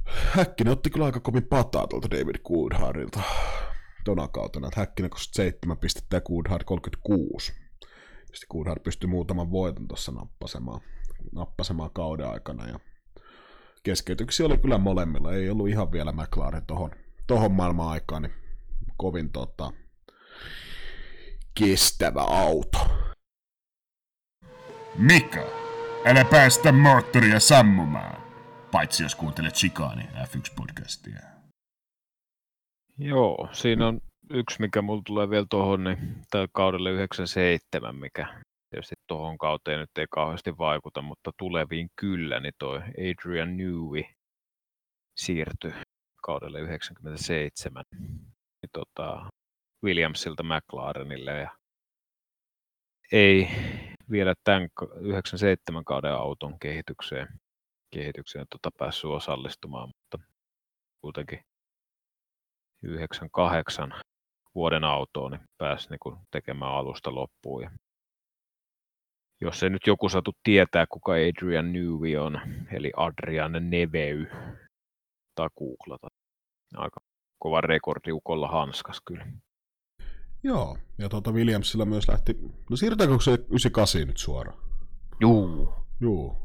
Häkkinen otti kyllä aika kovin pataa tuolta David Coulthardilta tona kautena, että Häkkinen 27 pistettä ja Coulthard 36. Sitten Coulthard pystyi muutaman voiton tuossa nappasemaan, nappasemaan kauden aikana ja keskeytyksiä oli kyllä molemmilla, ei ollut ihan vielä McLaren tohon, tohon maailman aikaan, niin kovin tota, kestävä auto. Mika, älä päästä moottoria sammumaan. Paitsi jos kuuntelet Chikaani F1-podcastia. Joo, siinä on yksi, mikä mulla tulee vielä tuohon, niin tällä kaudelle 97, mikä tietysti tuohon kauteen nyt ei kauheasti vaikuta, mutta tuleviin kyllä, niin toi Adrian Newey siirtyi kaudelle 97 niin tota, Williamsilta McLarenille ja ei vielä tämän 97 kauden auton kehitykseen, kehitykseen tota päässyt osallistumaan, mutta kuitenkin 98 vuoden autoon niin pääsi niin kuin tekemään alusta loppuun. Ja jos ei nyt joku satu tietää, kuka Adrian Newey on, eli Adrian Nevey, tai googlata. Aika kova rekordi ukolla hanskas kyllä. Joo, ja tuota Williamsilla myös lähti, no siirrytäänkö se 98 nyt suoraan? Juu. Juu.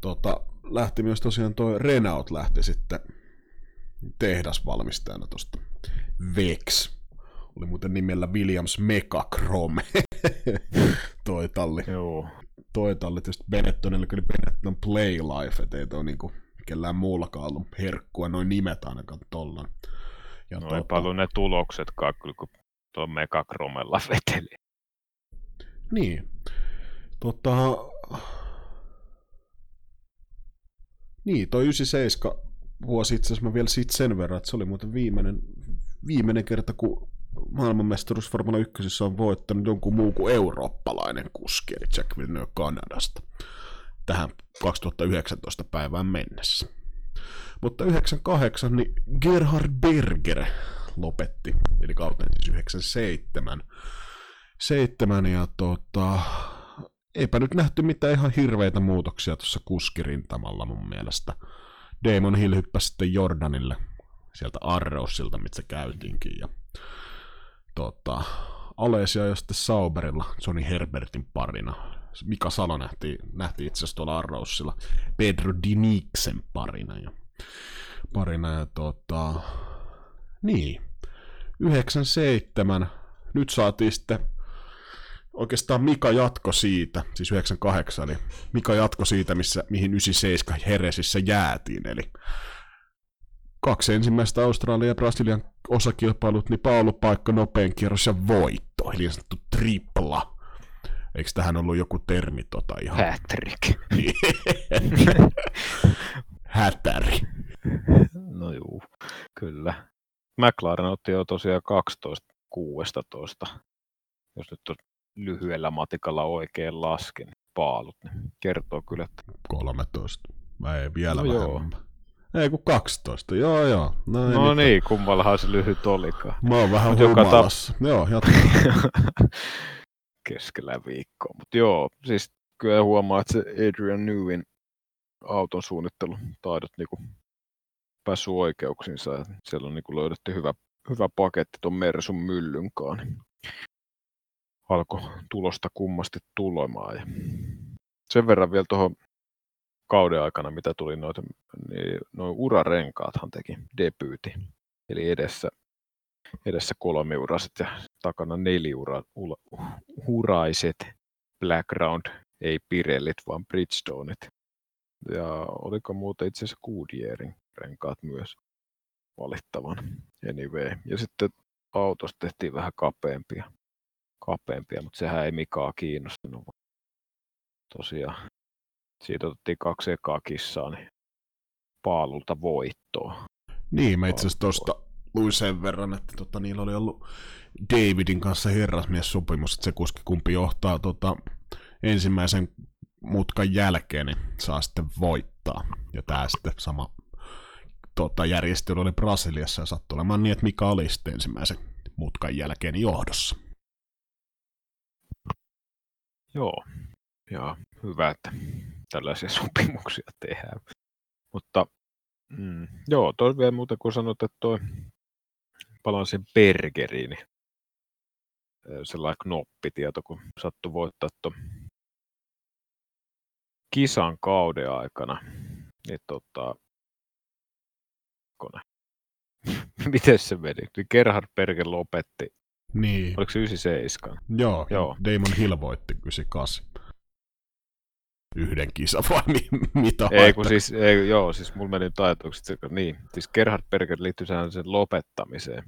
Tota, lähti myös tosiaan toi Renault lähti sitten tehdasvalmistajana tuosta Vex. Oli muuten nimellä Williams Mechachrome [laughs] toi talli. Joo. Toi talli tietysti Benettonille, kun Benetton Play Life, et ei toi niinku kellään muullakaan ollut herkkua, noin nimet ainakaan tollan. Ja no tota... paljon ne tuloksetkaan kyllä, kun tuo Mekakromella veteli. Niin. Tota... Niin, toi 97 vuosi itse asiassa mä vielä siitä sen verran, että se oli muuten viimeinen, viimeinen kerta, kun maailmanmestaruus Formula 1 on voittanut jonkun muu kuin eurooppalainen kuski, eli Jack Villeneuve Kanadasta tähän 2019 päivään mennessä. Mutta 98 niin Gerhard Berger lopetti, eli kautta siis 97. 7 ja tota, eipä nyt nähty mitään ihan hirveitä muutoksia tuossa kuskirintamalla mun mielestä. Damon Hill hyppäsi sitten Jordanille sieltä Arrowsilta, mitä käytiinkin. Ja, tota, Alesia ja sitten Sauberilla Johnny Herbertin parina Mika Salo nähtiin, nähtiin itse asiassa tuolla Arrowsilla Pedro Diniksen parina. Ja, parina ja tota, niin, 97, nyt saatiin sitten oikeastaan Mika jatko siitä, siis 98, eli Mika jatko siitä, missä, mihin 97 Heresissä jäätiin, eli kaksi ensimmäistä Australia ja Brasilian osakilpailut, niin paalupaikka, nopein kierros ja voitto, eli niin sanottu tripla. Eikö tähän ollut joku termi tota ihan? Patrick. [laughs] Hätäri. No juu, kyllä. McLaren otti jo tosiaan 12 16, jos nyt on lyhyellä matikalla oikein lasken paalut, niin kertoo kyllä, että... 13. Mä ei vielä no vähemmän. Joo. Ei kun 12, joo joo. No, no niin, kummallahan se lyhyt olikaan. Mä oon vähän humalassa. Ta... Joo, jatka. [laughs] keskellä viikkoa. Mutta joo, siis kyllä huomaa, että se Adrian Newin auton suunnittelutaidot niin päässyt oikeuksiinsa. Ja siellä on niin löydetty hyvä, hyvä paketti tuon Mersun myllynkaan. Alkoi tulosta kummasti tulemaan. Ja sen verran vielä tuohon kauden aikana, mitä tuli noita, niin noin urarenkaathan teki debyyti. Eli edessä edessä kolmiuraset ja takana neliuraiset Blackground, ei Pirellit, vaan Bridgestoneit. Ja oliko muuten itse asiassa Goodyearin renkaat myös valittavan. Anyway. Ja sitten autosta tehtiin vähän kapeampia, kapeampia mutta sehän ei Mikaa kiinnostunut. Tosiaan siitä otettiin kaksi ekaa kissaa, niin paalulta voittoa. Niin, mä itse asiassa tuosta luin sen verran, että tota, niillä oli ollut Davidin kanssa herrasmies-sopimus, että se kuski kumpi johtaa tota, ensimmäisen mutkan jälkeen, niin saa sitten voittaa. Ja tämä sitten sama tota, järjestely oli Brasiliassa ja sattui olemaan niin, että Mika oli sitten ensimmäisen mutkan jälkeen johdossa. Joo, ja hyvä, että tällaisia sopimuksia tehdään. Mutta mm, joo, toi vielä muuten kun sanot, että toi palaan sen Bergeriin, niin sellainen knoppitieto, kun sattui voittaa tuon kisan kauden aikana, niin tota, kone. [laughs] Miten se meni? Niin Gerhard Berger lopetti. Niin. Oliko se 97? Joo, Joo. Damon Hill voitti 98. Yhden kisan vai mi- mitä? Ei, kun siis, ei, joo, siis mulla meni taitoukset, se, niin, siis Gerhard Berger liittyi sehän sen lopettamiseen.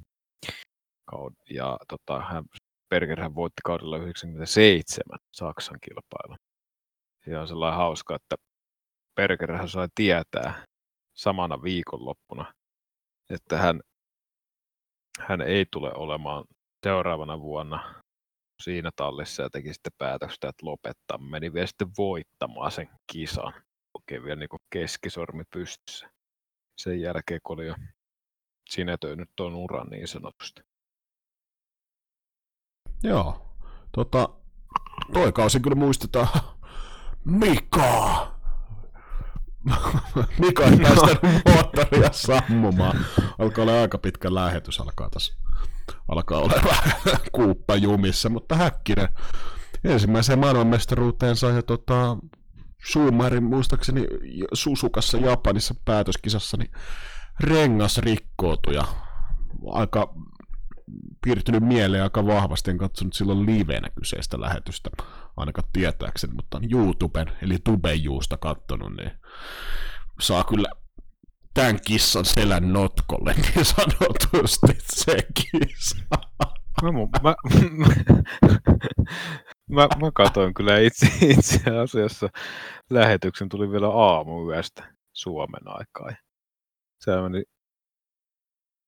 Ja tota, hän, Bergerhän voitti kaudella 97 Saksan kilpailun. Ja on sellainen hauska, että Bergerhän sai tietää samana viikonloppuna, että hän, hän ei tule olemaan seuraavana vuonna siinä tallissa ja teki sitten päätöstä, että lopettaa. Meni vielä sitten voittamaan sen kisan. Oikein vielä niin keskisormi pystyssä. Sen jälkeen, kun oli jo sinetöinyt tuon uran niin sanotusti. Joo. Tota, toi kausi kyllä muistetaan. Mika! Mika ei [laughs] päästänyt moottoria sammumaan. Alkaa olla aika pitkä lähetys, alkaa tässä alkaa olla [laughs] kuuppa jumissa, mutta Häkkinen ensimmäiseen maailmanmestaruuteen sai tota, Schumacherin muistaakseni Susukassa Japanissa päätöskisassa, niin rengas rikkoutui ja aika piirtynyt mieleen aika vahvasti, en katsonut silloin livenä kyseistä lähetystä, ainakaan tietääkseni, mutta on YouTuben, eli Tubejuusta kattonut, niin saa kyllä tämän kissan selän notkolle niin [laughs] sanotusti se kissa. Mä, mu- mä, mä, mä katoin kyllä itse, itse asiassa lähetyksen, tuli vielä aamuyöstä Suomen aikaa. Sehän, meni,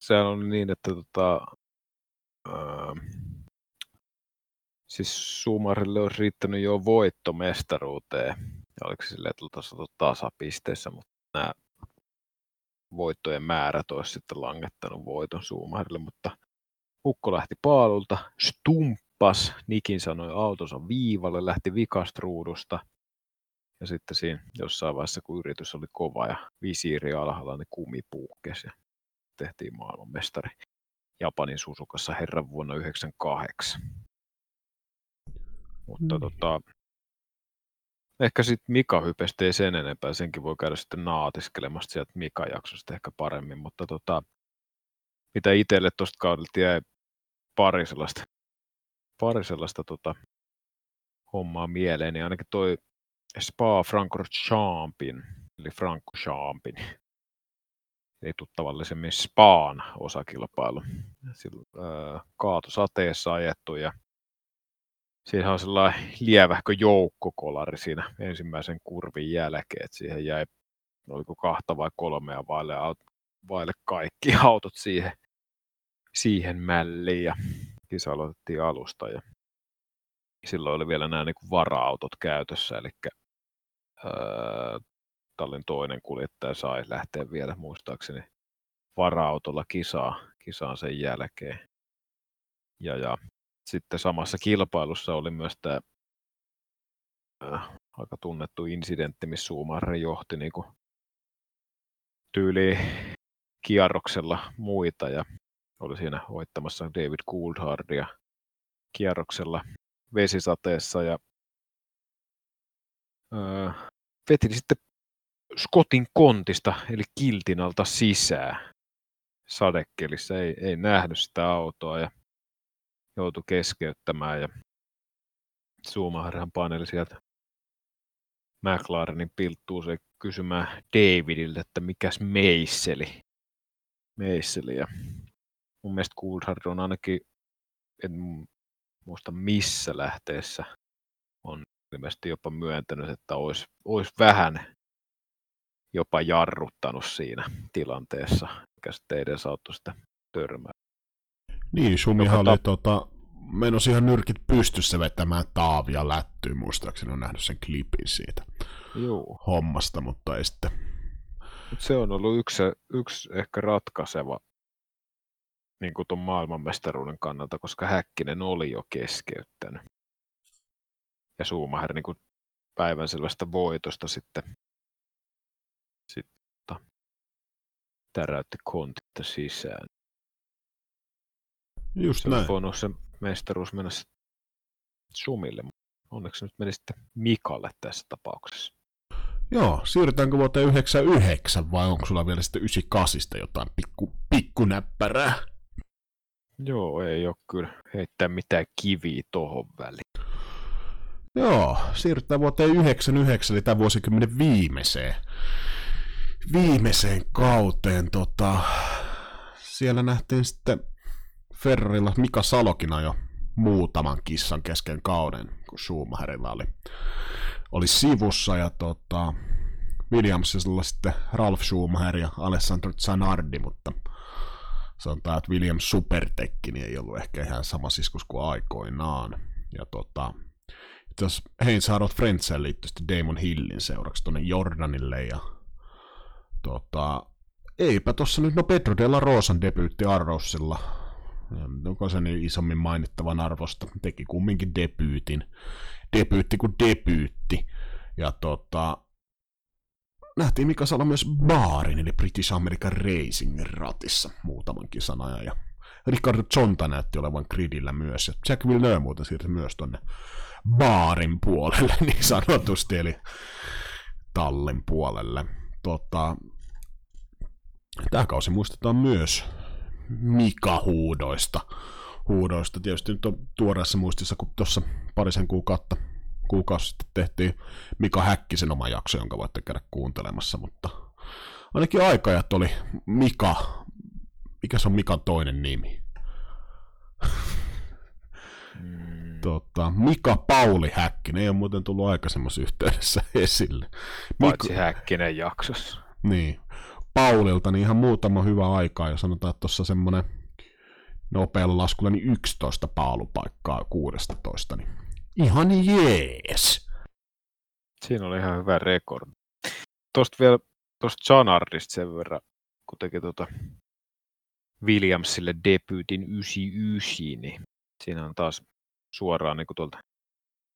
sehän oli niin, että tota, öö, siis Sumarille olisi riittänyt jo voitto mestaruuteen. Ja oliko se silleen, että tasapisteessä, mutta nämä voittojen määrät olisi sitten langettanut voiton Suumarille, mutta Ukko lähti paalulta, stumppas, Nikin sanoi autonsa viivalle, lähti vikastruudusta. Ja sitten siinä jossain vaiheessa, kun yritys oli kova ja visiiri alhaalla, niin kumi puhkesi ja tehtiin maailmanmestari Japanin Susukassa herran vuonna 1998. Mutta Mm. tota, ehkä sitten Mika hypestä ei sen enempää, senkin voi käydä sitten naatiskelemasta sieltä Mika-jaksosta ehkä paremmin, mutta tota, mitä itselle tuosta kaudelta jäi pari sellaista, pari sellaista tota, hommaa mieleen, niin ainakin toi Spa Francorchampin, eli Francorchampin, eli tuttavallisemmin Spaan osakilpailu. Sillä, ää, kaatu sateessa ajettu ja siinä on sellainen lievähkö joukkokolari siinä ensimmäisen kurvin jälkeen, että siihen jäi, oliko kahta vai kolmea vaille, vaille kaikki [laughs] autot siihen, siihen mälliin ja kisa aloitettiin alusta ja silloin oli vielä nämä niin kuin vara-autot käytössä, eli öö, tallin toinen kuljettaja sai lähteä vielä muistaakseni vara-autolla kisaa, kisaan sen jälkeen. Ja, ja sitten samassa kilpailussa oli myös tämä äh, aika tunnettu incidentti, missä Schumacher johti niin tyyli kierroksella muita ja oli siinä voittamassa David Coulthardia kierroksella vesisateessa ja öö, veti sitten Scottin kontista eli kiltin alta sisään sadekelissä. Ei, ei nähnyt sitä autoa ja joutui keskeyttämään ja Schumacherhan paineli sieltä McLarenin pilttuuseen kysymään Davidiltä, että mikäs meisseli. Meisseli ja mun mielestä Coulthard on ainakin, en muista missä lähteessä, on ilmeisesti jopa myöntänyt, että olisi, olisi vähän jopa jarruttanut siinä tilanteessa, mikä sitten edesauttoi sitä törmää. Niin, Sumihan Joka oli tota, menosi ihan nyrkit pystyssä vetämään taavia lättyyn, muistaakseni on nähnyt sen klipin siitä Joo. hommasta, mutta ei sitten. Mut se on ollut yksi, yksi ehkä ratkaiseva niin kuin tuon maailmanmestaruuden kannalta, koska Häkkinen oli jo keskeyttänyt. Ja Suumaher niin kuin päivän sellaista voitosta sitten, sitten tota, täräytti kontitta sisään. Just Se näin. voinut se mestaruus mennä Sumille, onneksi nyt meni sitten Mikalle tässä tapauksessa. Joo, siirrytäänkö vuoteen 99 vai onko sulla vielä sitten 98 jotain pikku, pikkunäppärää? Joo, ei ole kyllä heittää mitään kiviä tohon väliin. Joo, siirrytään vuoteen 99, eli tämän vuosikymmenen viimeiseen, viimeiseen kauteen. Tota, siellä nähtiin sitten Ferrarilla Mika Salokin jo muutaman kissan kesken kauden, kun Schumacherilla oli, oli sivussa. Ja tota, Williamsilla sitten Ralf Schumacher ja Alessandro Zanardi, mutta sanotaan, että Williams Supertekki niin ei ollut ehkä ihan sama siskus kuin aikoinaan. Ja tota, asiassa Heinz Harald Frentzen liittyi sitten Damon Hillin seuraksi tuonne Jordanille ja tota, eipä tossa nyt, no Pedro de la Rosan debyytti Arrowsilla, onko se niin isommin mainittavan arvosta, teki kumminkin debyytin, debyytti kuin debyytti, ja tota, nähtiin Mika Salo myös baarin, eli British American Racing ratissa muutaman kisan ajan, ja Ricardo Zonta näytti olevan gridillä myös, ja Jack Villeneuve muuten siirtyi myös tonne baarin puolelle [laughs] niin sanotusti, eli tallin puolelle. Tota, tämä kausi muistetaan myös Mika-huudoista. Huudoista. Tietysti nyt on tuoreessa muistissa, kun tuossa parisen kuukautta kuukausi sitten tehtiin Mika Häkkisen oma jakso, jonka voitte käydä kuuntelemassa, mutta ainakin aikajat oli Mika, mikä se on Mikan toinen nimi? Mm, tota, Mika Pauli Häkkinen, ei ole muuten tullut aikaisemmassa yhteydessä esille. paitsi Häkkinen jaksossa. Niin, Paulilta niin ihan muutama hyvä aikaa, ja sanotaan, että tuossa semmoinen nopealla laskulla niin 11 paalupaikkaa 16, niin ihan jees. Siinä oli ihan hyvä rekordi. Tuosta vielä, tuosta Janardista sen verran, kun teki tuota Williamsille debyytin 99, niin siinä on taas suoraan niin kuin tuolta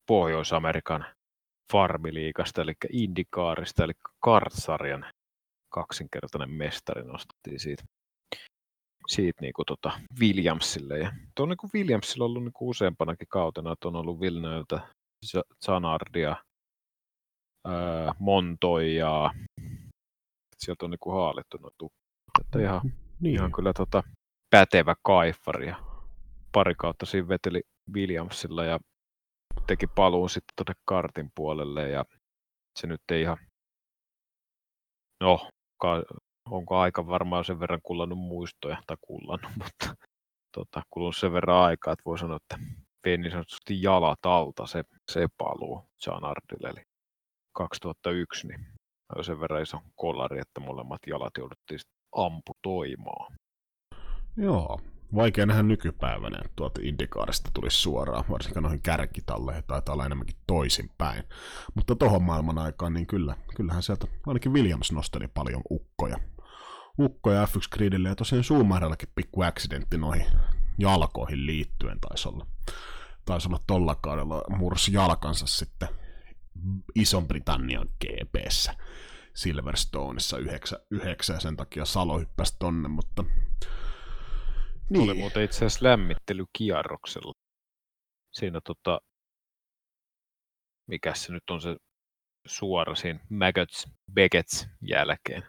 Pohjois-Amerikan farmiliikasta, eli Indikaarista, eli kartsarjan kaksinkertainen mestari nostettiin siitä, siitä niin kuin tota Williamsille. Ja tuo on niin kuin Williamsilla ollut niin kuin useampanakin kautena, että on ollut Villeneuveltä, Zanardia, ää, Montoijaa. Sieltä on niin kuin haalittu noin. Että ihan, Niin, ihan kyllä tota pätevä kaifari. Ja pari kautta siinä veteli Williamsilla ja teki paluun sitten tuonne kartin puolelle ja se nyt ei ihan, no, ka, onko aika varmaan sen verran kullannut muistoja, tai kullannut, [laughs] mutta tota, kulunut sen verran aikaa, että voi sanoa, että vei niin sanotusti jalat alta se, se paluu Janardille, eli 2001, niin oli sen verran iso kolari, että molemmat jalat jouduttiin amputoimaan. Joo, vaikea nähdä nykypäivänä, että tuolta Indikaarista tulisi suoraan, varsinkaan noihin kärkitalleihin taitaa olla enemmänkin toisinpäin. Mutta tohon maailman aikaan, niin kyllä, kyllähän sieltä ainakin Williams nosteli paljon ukkoja. Ukkoja F1 Gridille ja tosiaan Schumacherellakin pikku accidentti noihin jalkoihin liittyen taisi olla. Taisi olla tolla kaudella mursi jalkansa sitten Ison-Britannian GPssä Silverstoneissa 9, 9 ja sen takia Salo hyppäsi tonne, mutta Niin. Oli muuten itse asiassa lämmittelykierroksella. Siinä tota, mikä se nyt on se suora siinä Maggots, Begets jälkeen.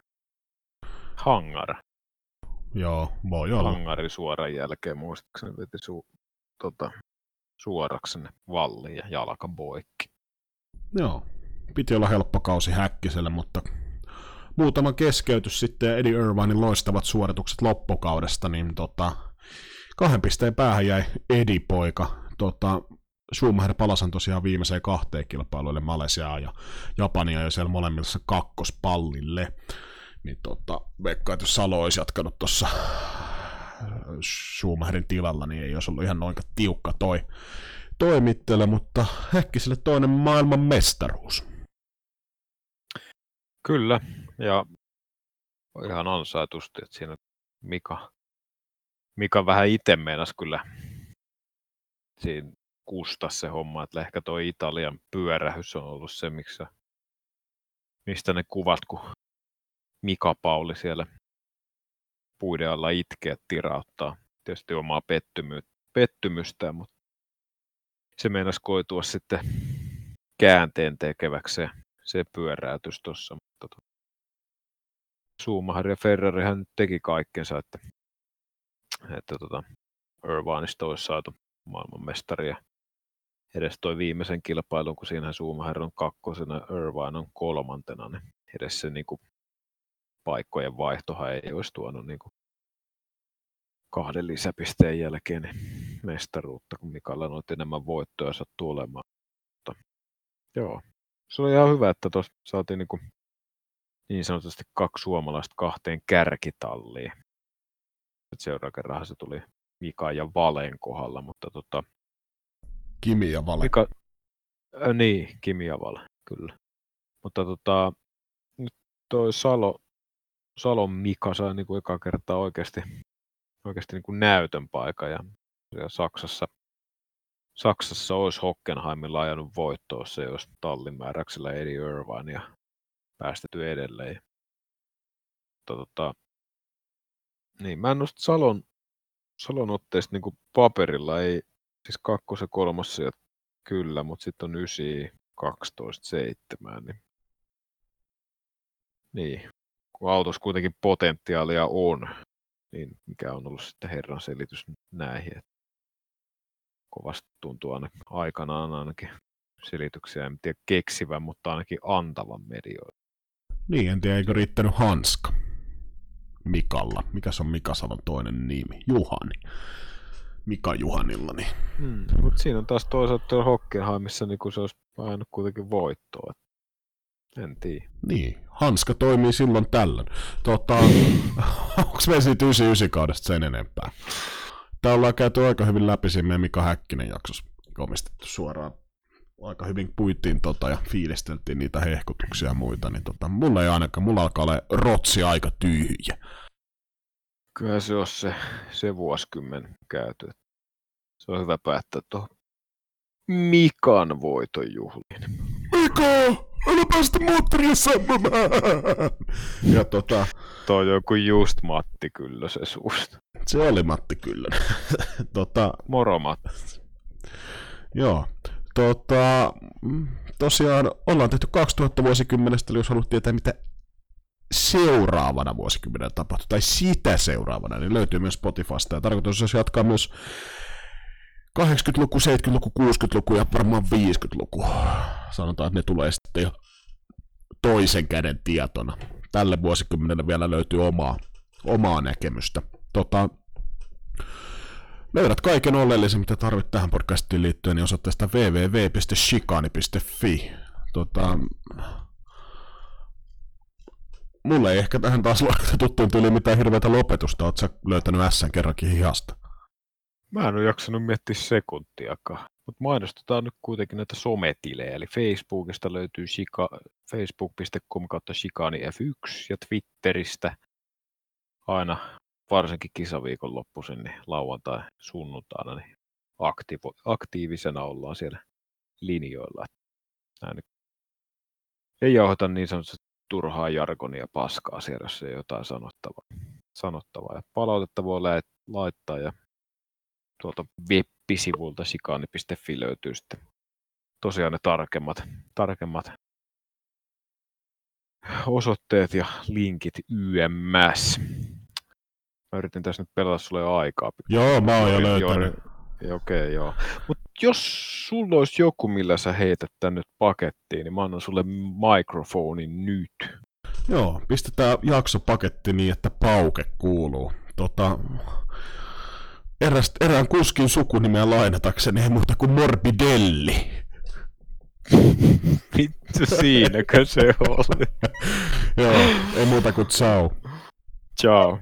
Hangar. Joo, voi olla. Hangari suoran jälkeen muistaakseni veti su, tota, suoraksi sinne valliin ja jalka poikki. Joo, piti olla helppo kausi Häkkiselle, mutta muutama keskeytys sitten ja Eddie Irvinein loistavat suoritukset loppukaudesta, niin tota, kahden pisteen päähän jäi Eddie poika. Tota, Schumacher palasan tosiaan viimeiseen kahteen kilpailuille Malesiaa ja Japania jo siellä molemmissa kakkospallille. Niin tota, veikkaan, että jos Salo olisi jatkanut tuossa Schumacherin tilalla, niin ei olisi ollut ihan noin tiukka toi toimittele, mutta Häkkiselle toinen maailman mestaruus. Kyllä, ja ihan ansaitusti, että siinä Mika, Mika vähän itse meinasi kyllä siinä kusta se homma, että ehkä tuo Italian pyörähys on ollut se, miksi, mistä ne kuvat, kun Mika Pauli siellä puiden alla itkee, tirauttaa tietysti omaa pettymy- pettymystään, mutta se meinasi koitua sitten käänteen tekeväksi se, se pyöräytys tuossa. Mutta Schumacher ja Ferrari hän teki kaikkensa, että, että tota, Irvineista olisi saatu maailmanmestari ja edes toi viimeisen kilpailun, kun siinä Schumacher on kakkosena, Irvine on kolmantena, niin edes se niin kuin, paikkojen vaihtohan ei olisi tuonut niin kuin, kahden lisäpisteen jälkeen niin mestaruutta, kun Mikalla noit enemmän voittoja sattuu olemaan. Mutta, joo, se oli ihan hyvä, että tuossa saatiin niin, kuin, niin sanotusti kaksi suomalaista kahteen kärkitalliin. Seuraavan kerran se tuli Mika ja Valen kohdalla, mutta tota, Kimi ja Vale. Mika, äh, niin, Kimi ja Vale, kyllä. Mutta tota, nyt toi Salo, Salon Mika sai niin kuin eka kertaa oikeasti, oikeasti niin kuin näytön paikan ja, ja Saksassa, Saksassa olisi Hockenheimilla ajanut voittoa se, jos tallin määräyksellä Eddie Irvine ja päästetty edelleen. Mutta, tota, niin, mä en nosta Salon, Salon otteesta niin paperilla ei, siis kakkos ja kyllä, mutta sitten on 9, 12, 7, niin, niin. kun autossa kuitenkin potentiaalia on, niin mikä on ollut sitten herran selitys näihin, että kovasti tuntuu aina aikanaan ainakin selityksiä, en tiedä keksivän, mutta ainakin antavan medioille. Niin, en tiedä, eikö riittänyt hanska Mikalla. Mikä se on Mika Salon toinen nimi? Juhani. Mika Juhanilla. Niin. Hmm. Mutta siinä on taas toisaalta Hockenheimissa niin kun se olisi ajanut kuitenkin voittoa. En tiedä. Niin, hanska toimii silloin tällöin. Tota, onko me siitä 99 kaudesta sen enempää? Tää ollaan käyty aika hyvin läpi siinä Mika Häkkinen jaksossa omistettu suoraan. Aika hyvin puittiin tota ja fiilisteltiin niitä hehkutuksia ja muita, niin tota, mulla ei ainakaan, mulla alkaa olla rotsi aika tyhjä. Kyllä se on se, se vuosikymmen käyty. Se on hyvä päättää tuohon Mikan voiton juhliin. Mika! Älä päästä moottoria! Ja tota, Toi on joku just Matti kyllä se suusta. se oli Matti Kyllönen. [laughs] tota, Moro Matti. Joo. Tota, tosiaan ollaan tehty 2000 vuosikymmenestä, eli jos haluat tietää, mitä seuraavana vuosikymmenellä tapahtuu, tai sitä seuraavana, niin löytyy myös Spotifysta. Ja tarkoitus olisi jatkaa myös 80-luku, 70-luku, 60-luku ja varmaan 50-luku. Sanotaan, että ne tulee sitten toisen käden tietona. Tälle vuosikymmenelle vielä löytyy omaa, omaa näkemystä. Tota, Löydät kaiken oleellisen, mitä tarvit tähän podcastiin liittyen, niin osoitteesta www.shikani.fi. Tota, mulle ei ehkä tähän taas tuttuun tuli mitään hirveätä lopetusta. Sä löytänyt S kerrankin hihasta? Mä en ole jaksanut miettiä sekuntiakaan. Mutta mainostetaan nyt kuitenkin näitä sometilejä. Eli Facebookista löytyy shika, facebook.com kautta shikani F1 ja Twitteristä aina varsinkin kisaviikon loppuisin, niin lauantai, sunnuntaina, niin aktiivo, aktiivisena ollaan siellä linjoilla. Näin ei jauhata niin sanotusti turhaa jargonia ja paskaa siellä, jos ei jotain sanottavaa. sanottavaa. Ja palautetta voi lait- laittaa ja tuolta web-sivulta sikani.fi löytyy sitten tosiaan ne tarkemmat, tarkemmat osoitteet ja linkit YMS. Mä yritin tässä nyt pelata sulle aikaa. Joo, mä oon jo löytänyt. Jori- Okei, joo. Mutta jos sulla olisi joku, millä sä heität tän nyt pakettiin, niin mä annan sulle mikrofonin nyt. Joo, pistetään jaksopaketti niin, että pauke kuuluu. Tota, erästä, erään kuskin sukunimeä lainatakseni ei muuta kuin Morbidelli. [laughs] Vittu siinäkö se oli? [laughs] Joo, ei muuta kuin ciao. Ciao.